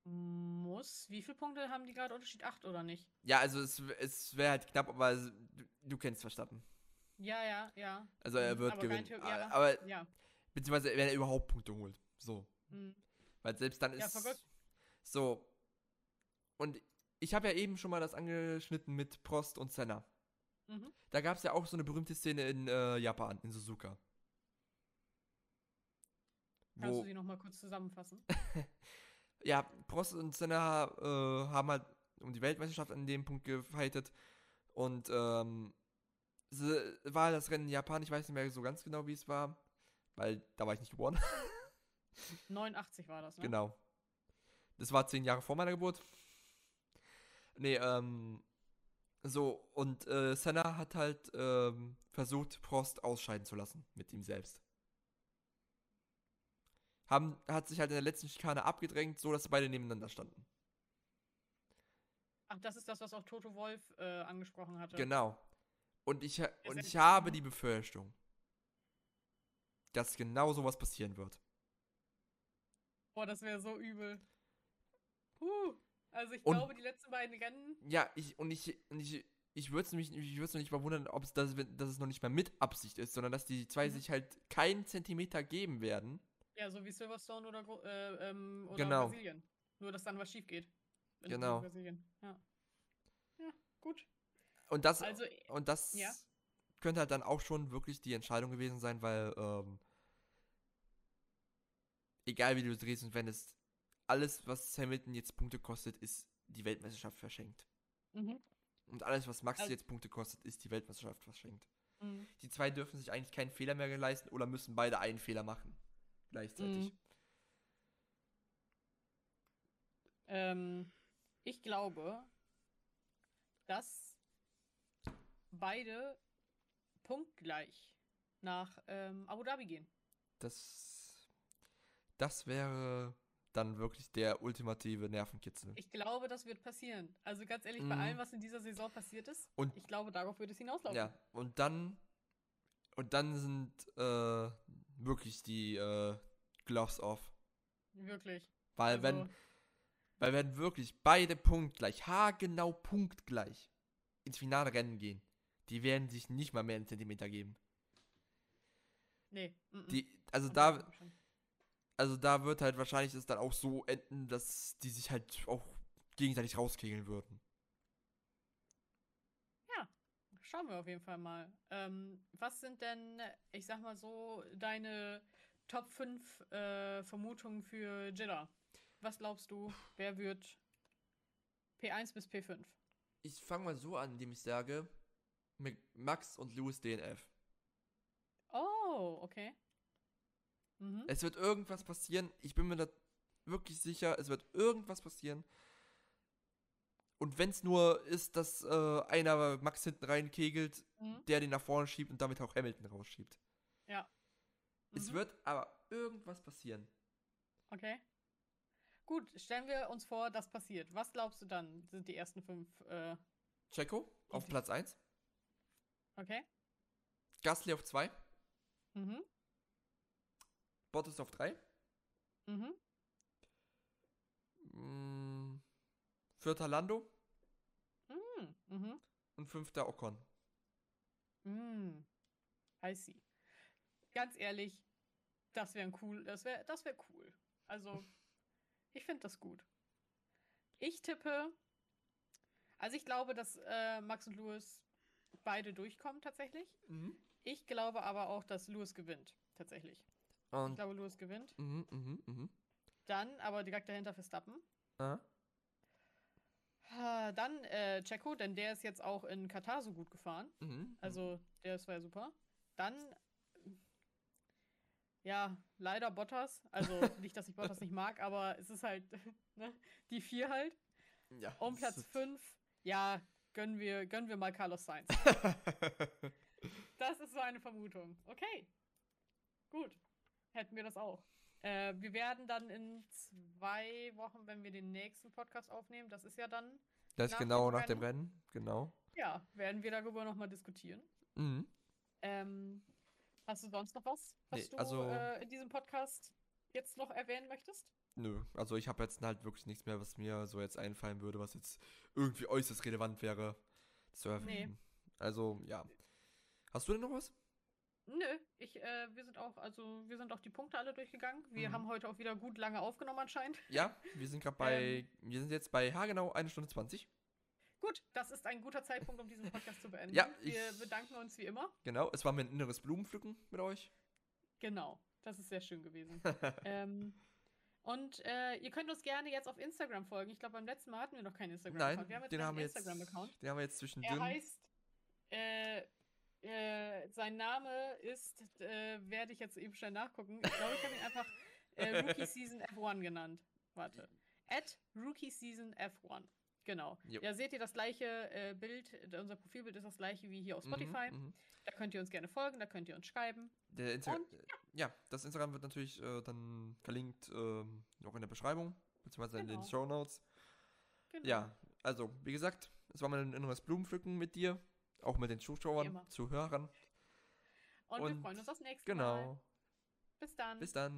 Muss. Wie viele Punkte haben die gerade Unterschied? Acht oder nicht? Ja, also es, es wäre halt knapp, aber du, du kennst Verstappen. Ja, ja, ja. Also er Mhm, wird aber gewinnen. theo- ja, aber Ja. Beziehungsweise, wenn er überhaupt Punkte holt. So. Mhm. Weil selbst dann Ja, ist. verrückt. So. Und ich habe ja eben schon mal das angeschnitten mit Prost und Senna. Mhm. Da gab es ja auch so eine berühmte Szene in äh, Japan, in Suzuka. Kannst du die nochmal kurz zusammenfassen? ja, Prost und Senna äh, haben halt um die Weltmeisterschaft an dem Punkt gefightet. Und ähm, war das Rennen in Japan, ich weiß nicht mehr so ganz genau, wie es war. Weil da war ich nicht geboren. 89 war das, ne? Genau. Das war zehn Jahre vor meiner Geburt. Nee, ähm. So, und äh, Senna hat halt ähm, versucht, Prost ausscheiden zu lassen mit ihm selbst. Haben, hat sich halt in der letzten Schikane abgedrängt, so dass beide nebeneinander standen. Ach, das ist das, was auch Toto Wolf äh, angesprochen hatte. Genau. Und ich, und ich habe die Befürchtung, dass genau sowas passieren wird. Boah, das wäre so übel. Puh. Also ich Und- glaube, die letzten beiden Rennen. Ja, ich und ich und ich ich würde es mich ich würde nicht verwundern, ob es das, dass es noch nicht mal mit Absicht ist, sondern dass die zwei Mhm. sich halt keinen Zentimeter geben werden. Ja, so wie Silverstone oder, äh, ähm, oder Genau. Brasilien. Nur, dass dann was schief geht. Genau. Brasilien. Ja. ja, gut. Und das Also, und das ja. könnte halt dann auch schon wirklich die Entscheidung gewesen sein, weil ähm, egal wie du es drehst und wendest, alles was Hamilton jetzt Punkte kostet, ist die Weltmeisterschaft verschenkt. mhm. Und alles was Max Also- jetzt Punkte kostet, ist die Weltmeisterschaft verschenkt. Mhm. Die zwei dürfen sich eigentlich keinen Fehler mehr leisten oder müssen beide einen Fehler machen gleichzeitig. Mhm. Ähm, ich glaube, dass beide punktgleich nach ähm, Abu Dhabi gehen. Das, das wäre dann wirklich der ultimative Nervenkitzel. Ich glaube, das wird passieren. Also ganz ehrlich, bei Mhm. allem, was in dieser Saison passiert ist, Und ich glaube, darauf wird es hinauslaufen. ja, und dann und dann sind äh, wirklich die äh, Gloves off. Wirklich. Weil Also, wenn, weil wenn wirklich beide punktgleich, haargenau punktgleich ins Finale rennen gehen, die werden sich nicht mal mehr einen Zentimeter geben. Nee. Die, also Und da, ist schon- also da wird halt wahrscheinlich es dann auch so enden, dass die sich halt auch gegenseitig rauskegeln würden. Schauen wir auf jeden Fall mal. Ähm, was sind denn, ich sag mal so, deine Top 5 äh, Vermutungen für Jeddah? Was glaubst du, wer wird P1 bis P5? Ich fange mal so an, indem ich sage, mit Max und Lewis DNF. Oh, okay. Mhm. Es wird irgendwas passieren. Ich bin mir da wirklich sicher, es wird irgendwas passieren. Und wenn es nur ist, dass äh, einer Max hinten reinkegelt, Mhm. der den nach vorne schiebt und damit auch Hamilton rausschiebt. Ja. Es Mhm. wird aber irgendwas passieren. Okay. Gut, stellen wir uns vor, das passiert. Was glaubst du dann, sind die ersten fünf? Äh, Checo auf. Platz 1, okay. Gasly auf 2, Mhm. Bottas auf 3, Mhm. mm, vierter Lando Mhm. Mhm. und fünfter Ocon. Mm. I see. Ganz ehrlich, das wäre cool. Das wäre das wär cool. Also, ich finde das gut. Ich tippe. Also, ich glaube, dass äh, Max und Lewis beide durchkommen, tatsächlich. Ich glaube aber auch, dass Lewis gewinnt, tatsächlich. Ich Und, glaube, Lewis gewinnt. mhm, mhm, mhm. Dann aber direkt dahinter Verstappen. Ah. Ah, Dann äh, Checo, denn der ist jetzt auch in Katar so gut gefahren. Mhm. Also, der ist war ja super. Dann, ja, leider Bottas. Also, nicht, dass ich Bottas nicht mag, aber es ist halt, ne, die vier halt. ja. Um Platz fünf, ja, gönnen wir, gönnen wir mal Carlos Sainz. Das ist so eine Vermutung. Okay. Gut. Hätten wir das auch. Äh, wir werden dann in zwei Wochen, wenn wir den nächsten Podcast aufnehmen, das ist ja dann, das ist genau nach dem Rennen, genau. ja, werden wir darüber nochmal diskutieren. Mhm. Ähm, hast du sonst noch was, was Nee, du also- äh, in diesem Podcast jetzt noch erwähnen möchtest? Nö, also ich habe jetzt halt wirklich nichts mehr, was mir so jetzt einfallen würde, was jetzt irgendwie äußerst relevant wäre zu erwähnen. Also, ja. Hast du denn noch was? Nö, ich, äh, wir sind auch, also wir sind auch die Punkte alle durchgegangen. Wir Mhm. haben heute auch wieder gut lange aufgenommen anscheinend. Ja, wir sind gerade bei, Ähm. wir sind jetzt bei haargenau eine Stunde 20. Gut, das ist ein guter Zeitpunkt, um diesen Podcast zu beenden. Ja, wir ich- bedanken uns wie immer. Genau, es war mir ein inneres Blumenpflücken mit euch. Genau, das ist sehr schön gewesen. ähm, und äh, ihr könnt uns gerne jetzt auf Instagram folgen. Ich glaube, beim letzten Mal hatten wir noch keinen Instagram-Account. Nein, wir haben jetzt den einen haben wir jetzt, Instagram-Account. den haben wir jetzt Er zwischendrin. heißt, äh, äh, sein Name ist, äh, werde ich jetzt eben schnell nachgucken. Ich glaube, ich habe ihn einfach äh, Rookie Season F1 genannt. Warte. At Rookie Season F1. Genau. Jo. Da seht ihr das gleiche äh, Bild. Unser Profilbild ist das gleiche wie hier auf Spotify. Mhm, mhm. Da könnt ihr uns gerne folgen, da könnt ihr uns schreiben. Und, äh, ja, das Instagram wird natürlich äh, dann verlinkt ähm, noch in der Beschreibung, beziehungsweise in den Genau. Show Notes. Genau. Ja, also, wie gesagt, es war mal ein inneres Blumenpflücken mit dir, auch mit den Zuschauern. Zuhörern. Und, wir und freuen uns aufs nächste Mal. Genau. Bis dann. Bis dann.